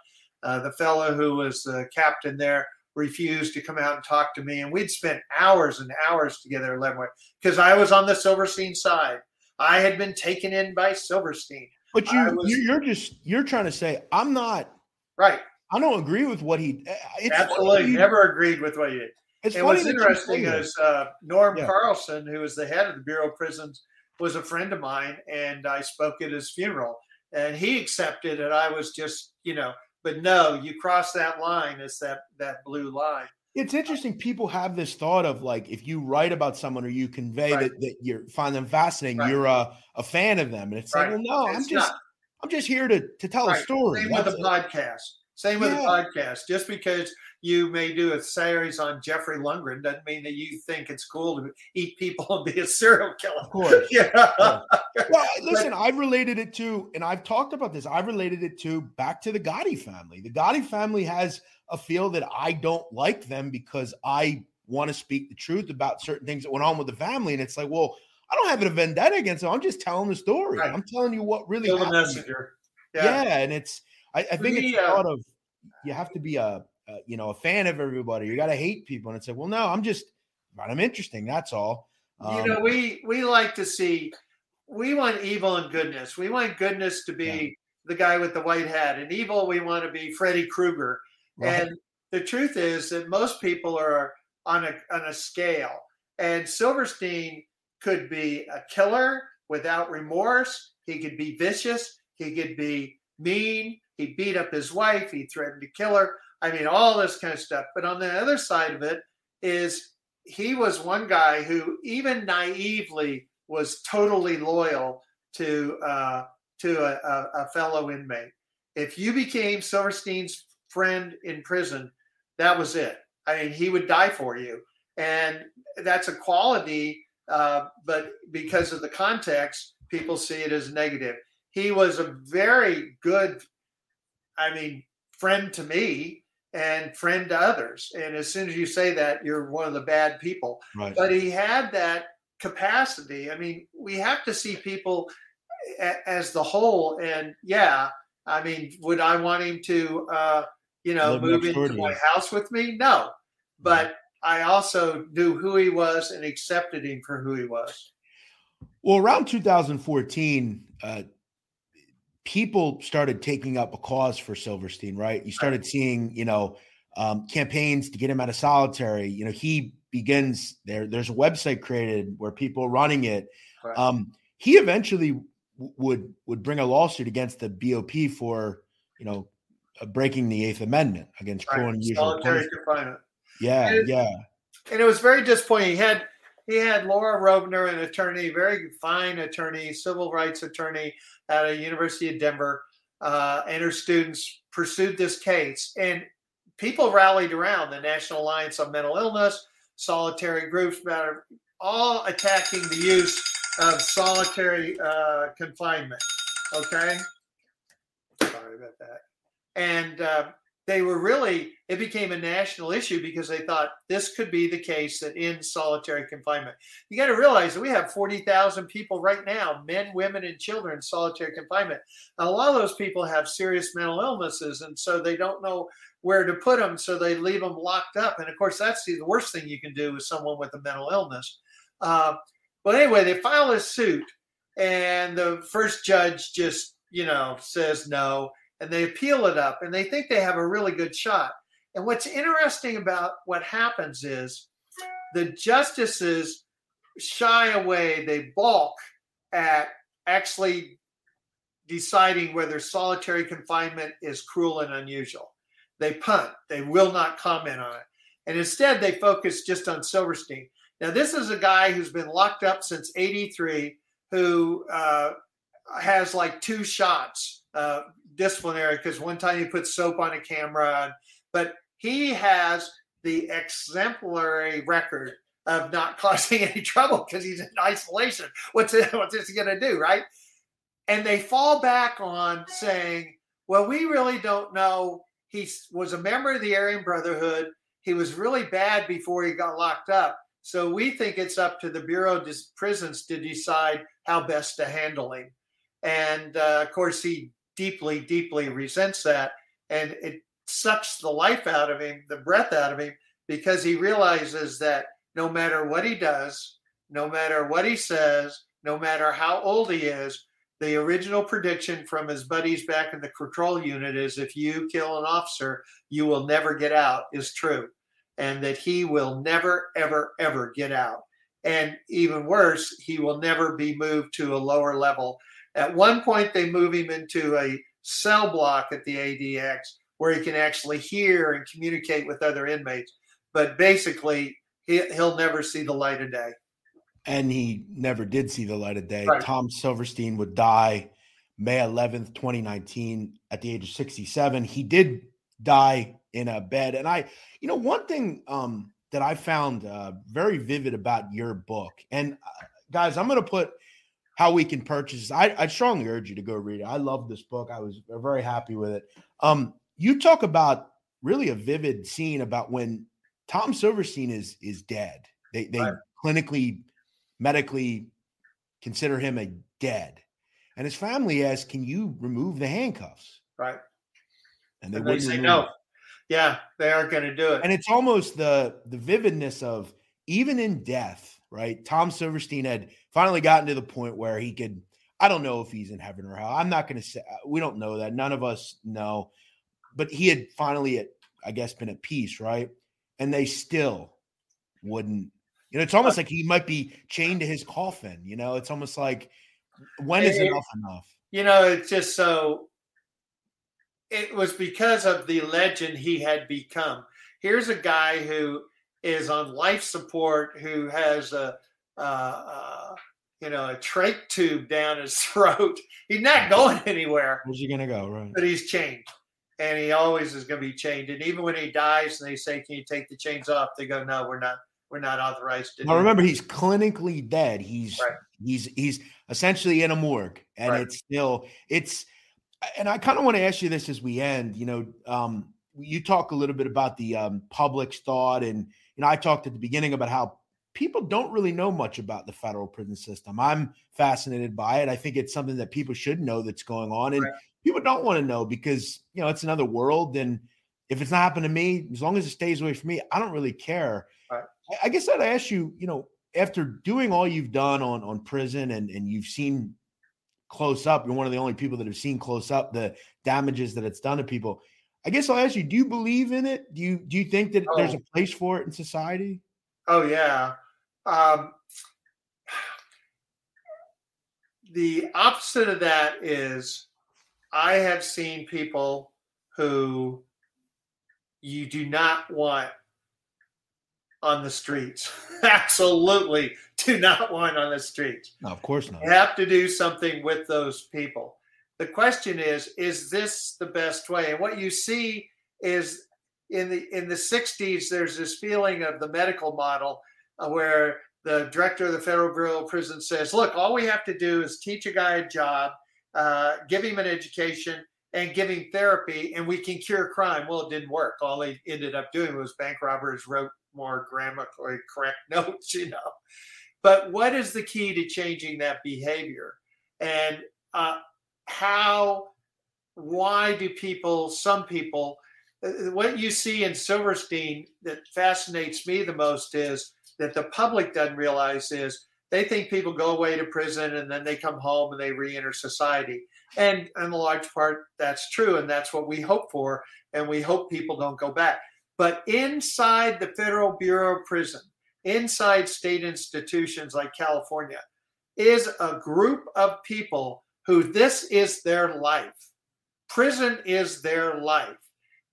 Uh, the fellow who was the captain there refused to come out and talk to me. And we'd spent hours and hours together at Leavenworth because I was on the Silverstein side. I had been taken in by Silverstein. But you, was, you're just you're trying to say I'm not right. I don't agree with what he. It's Absolutely, never agreed with what he did. It's and what's interesting that. is uh, Norm Yeah. Carlson, who was the head of the Bureau of Prisons, was a friend of mine, and I spoke at his funeral, and he accepted it. I was just, you know, but no, you cross that line. It's that that blue line. It's uh, interesting. People have this thought of like if you write about someone or you convey Right. that, that you find them fascinating, Right. you're a, a fan of them. And it's Right. like, well, no, I'm just not. I'm just here to to tell a story. Same with That's the it. podcast. Same with the Yeah. podcast. Just because you may do a series on Jeffrey Lundgren doesn't mean that you think it's cool to eat people (laughs) and be a serial killer. Of course. (laughs) Yeah. (laughs) Well, listen, I've related it to, and I've talked about this. I've related it to back to the Gotti family. The Gotti family has a feel that I don't like them because I want to speak the truth about certain things that went on with the family. And it's like, well, I don't have a vendetta against them. I'm just telling the story. Right. I'm telling you what really happened. messenger. Yeah. and it's I, I think me, it's uh, thought of you have to be a, a you know a fan of everybody. You got to hate people, and it's like, well, no, I'm just I'm interesting. That's all. Um, you know, we we like to see we want evil and goodness. We want goodness to be Yeah. the guy with the white hat, and evil we want to be Freddy Krueger. right? And the truth is that most people are on a on a scale. And Silverstein could be a killer without remorse. He could be vicious. He could be mean. He beat up his wife. He threatened to kill her. I mean, all this kind of stuff. But on the other side of it is he was one guy who, even naively, was totally loyal to uh, to a, a, fellow inmate. If you became Silverstein's friend in prison, that was it. I mean, he would die for you, and that's a quality. Uh, but because of the context, people see it as negative. He was a very good, I mean, friend to me and friend to others. And as soon as you say that, you're one of the bad people right. but he had that capacity. I mean, we have to see people a- as the whole. And yeah, I mean, would I want him to, uh, you know, move into my you. house with me? No, but I also knew who he was and accepted him for who he was. Well, around 2014, uh, people started taking up a cause for Silverstein, right? You started seeing, you know, um, campaigns to get him out of solitary. You know, he begins there. There's a website created where people are running it. Right. Um, he eventually w- would would bring a lawsuit against the BOP for, you know, uh, breaking the Eighth Amendment against cruel and unusual Solitary confinement. Yeah, And- yeah, and it was very disappointing. He had he had Laura Rovner, an attorney, very fine attorney, civil rights attorney at a University of Denver, uh, and her students pursued this case, and people rallied around the National Alliance on Mental Illness, solitary groups, matter all attacking the use of solitary uh, confinement. Okay, sorry about that, and. Uh, they were really it became a national issue because they thought this could be the case that ends solitary confinement. You got to realize that we have 40,000 people right now men women and children in solitary confinement. A lot of those people have serious mental illnesses and so they don't know where to put them so they leave them locked up. And of course that's the worst thing you can do with someone with a mental illness. Uh, but anyway they file a suit and the first judge just you know says no and they appeal it up and they think they have a really good shot. And what's interesting about what happens is the justices shy away, they balk at actually deciding whether solitary confinement is cruel and unusual. They punt, they will not comment on it. And instead, they focus just on Silverstein. Now, this is a guy who's been locked up since 83, who uh, has like two shots uh, disciplinary because one time he put soap on a camera, but he has the exemplary record of not (laughs) causing any trouble because he's in isolation. What's it, (laughs) what's this going to do, right? And they fall back on saying, "Well, we really don't know. He was a member of the Aryan Brotherhood. He was really bad before he got locked up. So we think it's up to the Bureau of Prisons to decide how best to handle him." And uh, of course, he deeply, deeply resents that. And it sucks the life out of him, the breath out of him, because he realizes that no matter what he does, no matter what he says, no matter how old he is, the original prediction from his buddies back in the control unit is if you kill an officer, you will never get out, is true. and that he will never, ever, ever get out. And even worse, he will never be moved to a lower level. At one point, they move him into a cell block at the ADX where he can actually hear and communicate with other inmates. But basically, he, will never see the light of day. And he never did see the light of day. Right. Tom Silverstein would die May 11th, 2019, at the age of 67. He did die in a bed. And I, you know, one thing um, that I found uh, very vivid about your book, and uh, guys, I'm going to put how we can purchase. I, I strongly urge you to go read it. I love this book. I was very happy with it. Um, you talk about really a vivid scene about when Tom Silverstein is is dead. They they right. clinically, medically consider him a dead, and his family asks, "Can you remove the handcuffs?" Right. And they, and they say no. It. Yeah, they aren't going to do it. And it's almost the the vividness of even in death, right? Tom Silverstein had finally gotten to the point where he could. I don't know if he's in heaven or hell. I'm not going to say uh, we don't know that. None of us know. But he had finally, at, I guess, been at peace, right? And they still wouldn't. You know, it's almost like he might be chained to his coffin. You know, it's almost like when is it, enough enough? You know, it's just so it was because of the legend he had become. Here's a guy who is on life support, who has a, uh, uh, you know, a trach tube down his (laughs) throat. He's not going anywhere. Where's he going to go? Right. But he's chained. And he always is going to be chained. And even when he dies and they say, Can you take the chains off? They go, No, we're not we're not authorized to now remember he's clinically dead. He's right. he's he's essentially in a morgue. And right. it's still it's and I kind of want to ask you this as we end. You know, um, you talk a little bit about the um, public's thought, and you know, I talked at the beginning about how people don't really know much about the federal prison system. I'm fascinated by it. I think it's something that people should know that's going on, and right. people don't want to know because you know it's another world. And if it's not happening to me, as long as it stays away from me, I don't really care. Right. I, I guess I'd ask you, you know, after doing all you've done on on prison and and you've seen close up. You're one of the only people that have seen close up the damages that it's done to people. I guess I'll ask you: Do you believe in it? Do you do you think that oh. there's a place for it in society? Oh yeah. Um, the opposite of that is, I have seen people who you do not want on the streets. (laughs) Absolutely do not want on the streets. No, of course not. You have to do something with those people. The question is, is this the best way? And what you see is in the in the 60s, there's this feeling of the medical model uh, where the director of the Federal Bureau of Prisons says, look, all we have to do is teach a guy a job, uh, give him an education, and give him therapy, and we can cure crime. Well, it didn't work. All they ended up doing was bank robbers wrote more grammatically correct (laughs) notes, you know. But what is the key to changing that behavior? And uh, how, why do people, some people, uh, what you see in Silverstein that fascinates me the most is that the public doesn't realize is they think people go away to prison and then they come home and they re-enter society. And in a large part, that's true, and that's what we hope for. And we hope people don't go back. But inside the Federal Bureau of Prison, inside state institutions like California, is a group of people who this is their life. Prison is their life.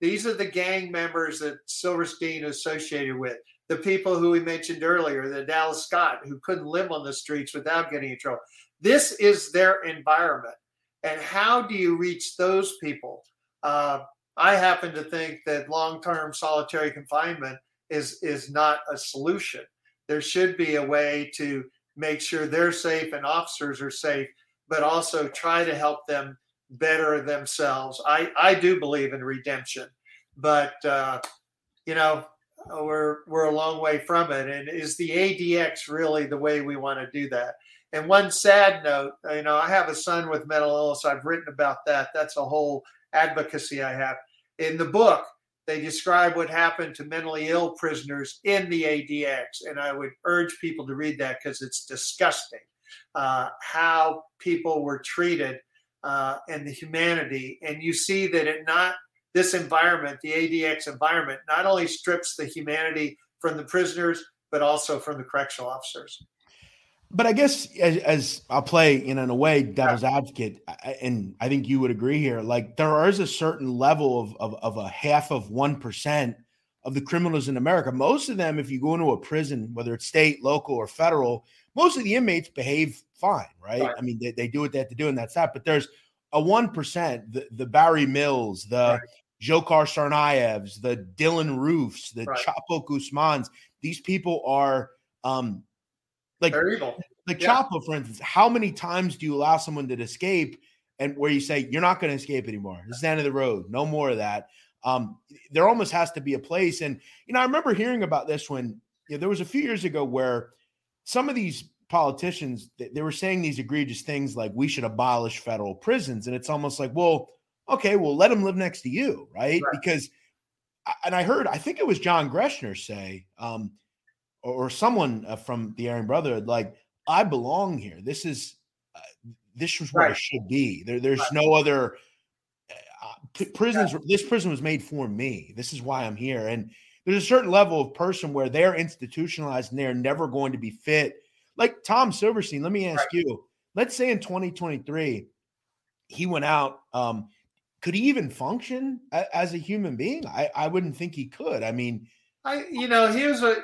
These are the gang members that Silverstein associated with, the people who we mentioned earlier, the Dallas Scott, who couldn't live on the streets without getting in trouble. This is their environment. And how do you reach those people? Uh, I happen to think that long-term solitary confinement is is not a solution. There should be a way to make sure they're safe and officers are safe, but also try to help them better themselves. I I do believe in redemption, but uh, you know we're we're a long way from it. And is the ADX really the way we want to do that? And one sad note, you know, I have a son with mental illness. I've written about that. That's a whole advocacy I have. In the book, they describe what happened to mentally ill prisoners in the ADX, and I would urge people to read that because it's disgusting uh, how people were treated uh, and the humanity. And you see that it not this environment, the ADX environment, not only strips the humanity from the prisoners, but also from the correctional officers. But I guess as, as I'll play, know, in a way, devil's advocate, and I think you would agree here. Like there is a certain level of of, of a half of one percent of the criminals in America. Most of them, if you go into a prison, whether it's state, local, or federal, most of the inmates behave fine, right? right. I mean, they, they do what they have to do, and that's that. But there's a one percent, the, the Barry Mills, the right. Dzhokhar Tsarnaevs, the Dylan Roofs, the right. Chapo Guzmans. These people are um like They're evil. Like yeah. Chapo, for instance, how many times do you allow someone to escape and where you say you're not going to escape anymore? This is the end of the road. No more of that. Um, there almost has to be a place. And you know, I remember hearing about this when you know, there was a few years ago where some of these politicians they were saying these egregious things like we should abolish federal prisons, and it's almost like, well, okay, well, let them live next to you, right? right. Because, and I heard, I think it was John Greschner say, um, or, or someone uh, from the Aryan Brotherhood, like, I belong here. This is, uh, this is where right. I should be. There, there's right. no other uh, prisons. Yeah. This prison was made for me. This is why I'm here. And there's a certain level of person where they're institutionalized and they're never going to be fit. Like Tom Silverstein, let me ask you. Let's say in 2023, he went out. Um, could he even function as a human being? I, I wouldn't think he could. I mean, I you know he was a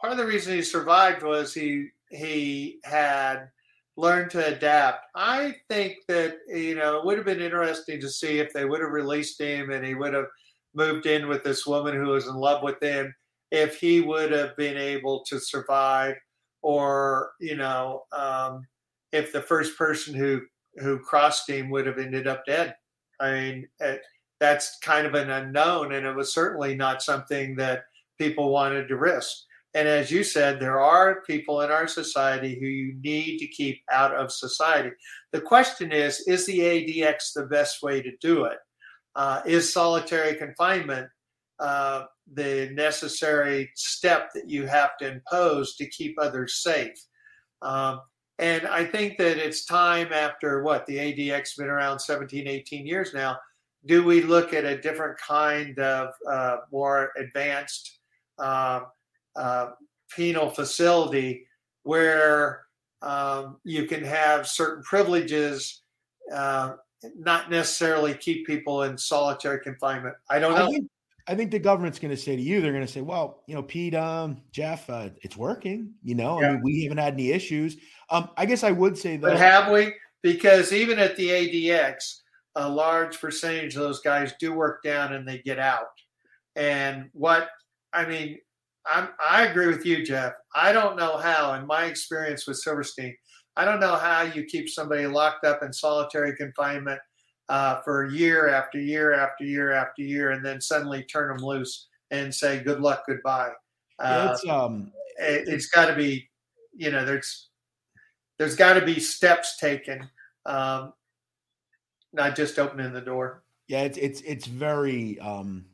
part of the reason he survived was he he had learned to adapt. I think that you know it would have been interesting to see if they would have released him and he would have moved in with this woman who was in love with him, if he would have been able to survive, or you know, um, if the first person who who crossed him would have ended up dead. I mean, it, that's kind of an unknown, and it was certainly not something that people wanted to risk. And as you said, there are people in our society who you need to keep out of society. The question is is the ADX the best way to do it? Uh, is solitary confinement uh, the necessary step that you have to impose to keep others safe? Um, and I think that it's time after what the ADX has been around 17, 18 years now. Do we look at a different kind of uh, more advanced uh, uh, penal facility where um, you can have certain privileges, uh, not necessarily keep people in solitary confinement? I don't know. I think, I think the government's going to say to you, they're going to say, well, you know, Pete, um, Jeff, uh, it's working. You know, yeah. I mean, we haven't had any issues. Um, I guess I would say that. But have we? Because even at the ADX, a large percentage of those guys do work down and they get out. And what, I mean, I'm, I agree with you, Jeff. I don't know how, in my experience with Silverstein, I don't know how you keep somebody locked up in solitary confinement uh, for year after year after year after year, and then suddenly turn them loose and say good luck, goodbye. Uh, it's um, it, has got to be, you know, there's there's got to be steps taken, um, not just opening the door. Yeah, it's it's it's very um,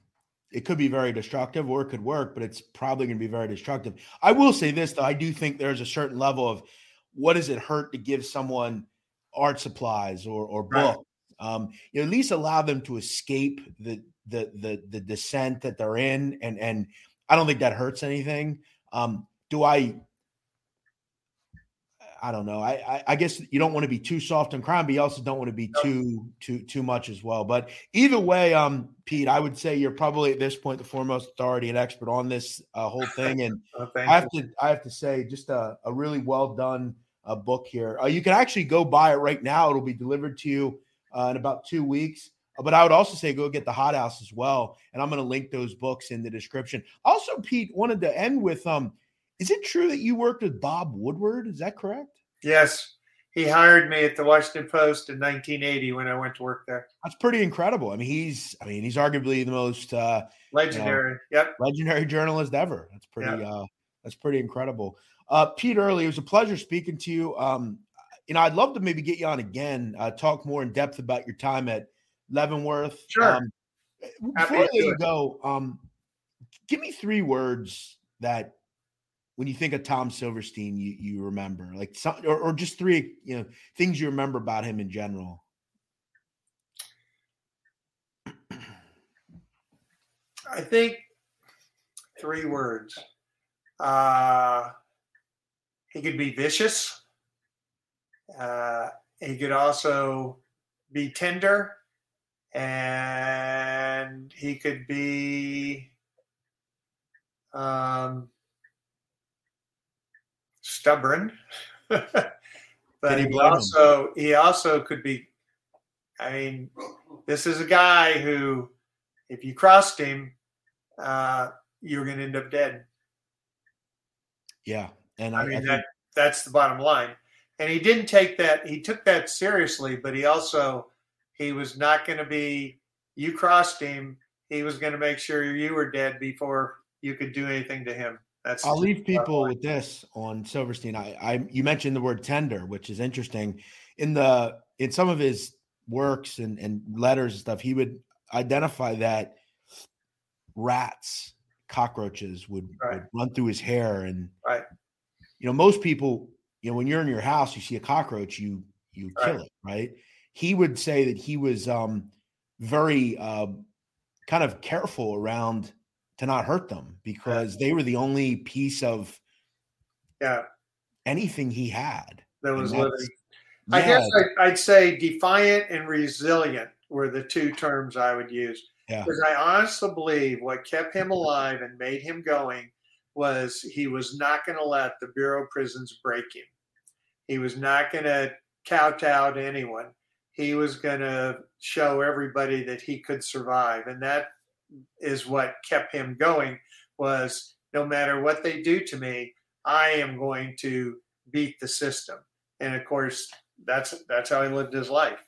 it could be very destructive or it could work, but it's probably going to be very destructive. I will say this though, I do think there's a certain level of what does it hurt to give someone art supplies or or books um, you know, at least allow them to escape the the the the descent that they're in, and and I don't think that hurts anything. Um, do I? I don't know. I, I, I guess you don't want to be too soft on crime, but you also don't want to be too too too much as well. But either way, um, Pete, I would say you're probably at this point the foremost authority and expert on this uh, whole thing. And (laughs) oh, I have you. to I have to say, just a, a really well done uh, book here. Uh, you can actually go buy it right now. It'll be delivered to you uh, in about two weeks. Uh, but I would also say go get the Hot House as well, and I'm going to link those books in the description. Also, Pete wanted to end with um, is it true that you worked with Bob Woodward? Is that correct? Yes, he hired me at the Washington Post in 1980 when I went to work there. That's pretty incredible. I mean, he's I mean he's arguably the most uh, legendary, you know, yep, legendary journalist ever. That's pretty yep. uh, that's pretty incredible. Uh, Pete Earley, it was a pleasure speaking to you. Um, you know, I'd love to maybe get you on again, uh, talk more in depth about your time at Leavenworth. Sure. Um, before you go, um, give me three words that when you think of Tom Silverstein, you you remember, like some, or, or just three, you know, things you remember about him in general. I think three words. Uh, he could be vicious. Uh, he could also be tender, and he could be um, stubborn. (laughs) but he also him? he also could be. I mean, this is a guy who, if you crossed him, uh, you're going to end up dead. Yeah, and I, I mean I think- that that's the bottom line. And he didn't take that. He took that seriously, but he also he was not going to be. You crossed him. He was going to make sure you were dead before you could do anything to him. That's I'll leave people with this on Silverstein. I, I you mentioned the word tender, which is interesting. In the in some of his works and, and letters and stuff, he would identify that rats, cockroaches would, right. would run through his hair. And right. you know, most people, you know, when you're in your house, you see a cockroach, you you right. kill it, right? He would say that he was um very uh, kind of careful around to not hurt them because they were the only piece of yeah anything he had that was living. Yeah. I guess I, would say defiant and resilient were the two terms I would use. Yeah. Because I honestly believe what kept him alive and made him going was he was not going to let the Bureau of Prisons break him. He was not going to kowtow to anyone. He was going to show everybody that he could survive. And that is what kept him going was no matter what they do to me, I am going to beat the system. And of course, that's that's how he lived his life.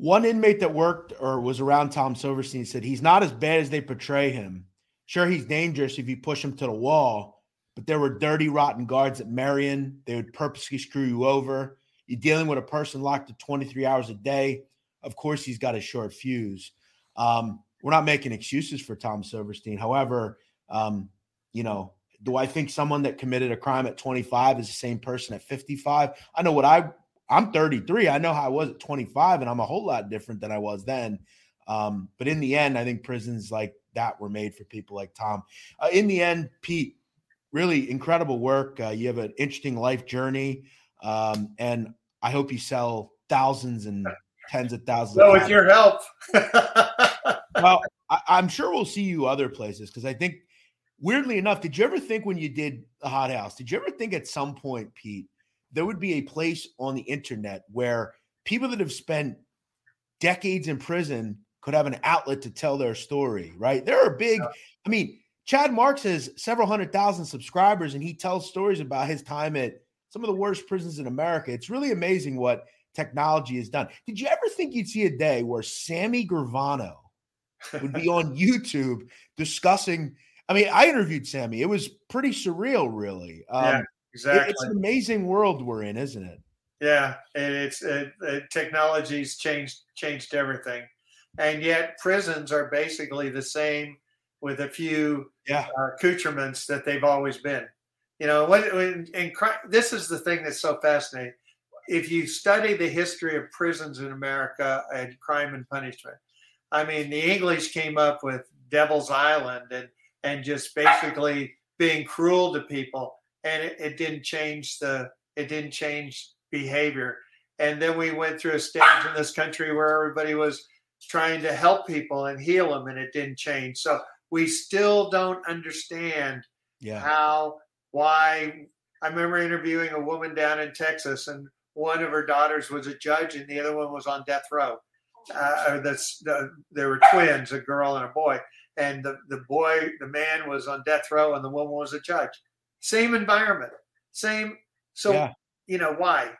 One inmate that worked or was around Tom Silverstein said he's not as bad as they portray him. Sure, he's dangerous if you push him to the wall, but there were dirty, rotten guards at Marion. They would purposely screw you over. You're dealing with a person locked to 23 hours a day. Of course, he's got a short fuse. Um, we're not making excuses for Tom Silverstein. However, um, you know, do I think someone that committed a crime at 25 is the same person at 55? I know what I I'm 33. I know how I was at 25, and I'm a whole lot different than I was then. Um, but in the end, I think prisons like that were made for people like Tom. Uh, in the end, Pete, really incredible work. Uh, you have an interesting life journey, um, and I hope you sell thousands and tens of thousands. So, with your help. (laughs) well, I, I'm sure we'll see you other places because I think, weirdly enough, did you ever think when you did the Hot House, did you ever think at some point, Pete, there would be a place on the internet where people that have spent decades in prison could have an outlet to tell their story, right? There are big, I mean, Chad Marks has several hundred thousand subscribers and he tells stories about his time at some of the worst prisons in America. It's really amazing what technology has done. Did you ever think you'd see a day where Sammy Gravano would be on (laughs) YouTube discussing? I mean, I interviewed Sammy. It was pretty surreal, really. Um, yeah, exactly. it's an amazing world we're in, isn't it? Yeah, and it's it, it, technology's changed changed everything, and yet prisons are basically the same with a few yeah. uh, accoutrements that they've always been. You know, when, when and this is the thing that's so fascinating if you study the history of prisons in America and crime and punishment, I mean, the English came up with Devil's Island and and just basically being cruel to people, and it, it didn't change the it didn't change behavior. And then we went through a stage in this country where everybody was trying to help people and heal them, and it didn't change. So we still don't understand yeah. how why. I remember interviewing a woman down in Texas, and one of her daughters was a judge and the other one was on death row. Uh, that's the, there were twins, a girl and a boy, and the the boy, the man was on death row, and the woman was a judge. Same environment, same. So yeah. you know why?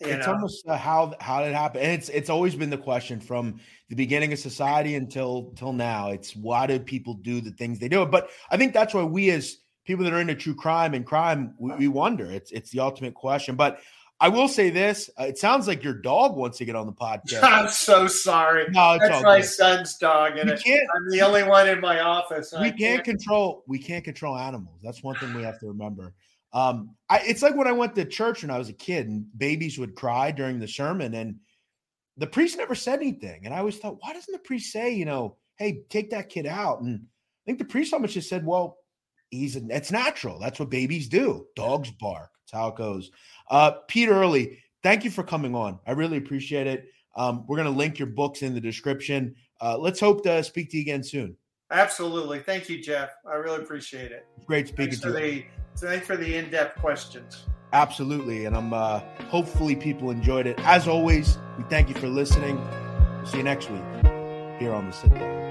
You it's know? almost uh, how how did it happen, and it's it's always been the question from the beginning of society until till now. It's why do people do the things they do? But I think that's why we as people that are into true crime and crime, we, we wonder. It's it's the ultimate question. But I will say this: uh, it sounds like your dog wants to get on the podcast. (laughs) I'm so sorry. No, that's my good. son's dog, and I'm the only one in my office. We can't, can't, control. We can't control animals. That's one thing we have to remember. Um, I, it's like when I went to church when I was a kid, and babies would cry during the sermon, and the priest never said anything. And I always thought, why doesn't the priest say, you know, hey, take that kid out. And I think the priest almost just said, well, he's it's natural. That's what babies do. Dogs bark. That's how it goes. Uh, Pete Earley, thank you for coming on. I really appreciate it. Um, we're going to link your books in the description. Uh, let's hope to speak to you again soon. Absolutely. Thank you, Jeff. I really appreciate it. Great speaking thanks to you. The, thanks for the in-depth questions. Absolutely. And I'm uh, hopefully people enjoyed it. As always, we thank you for listening. see you next week here on the sit down.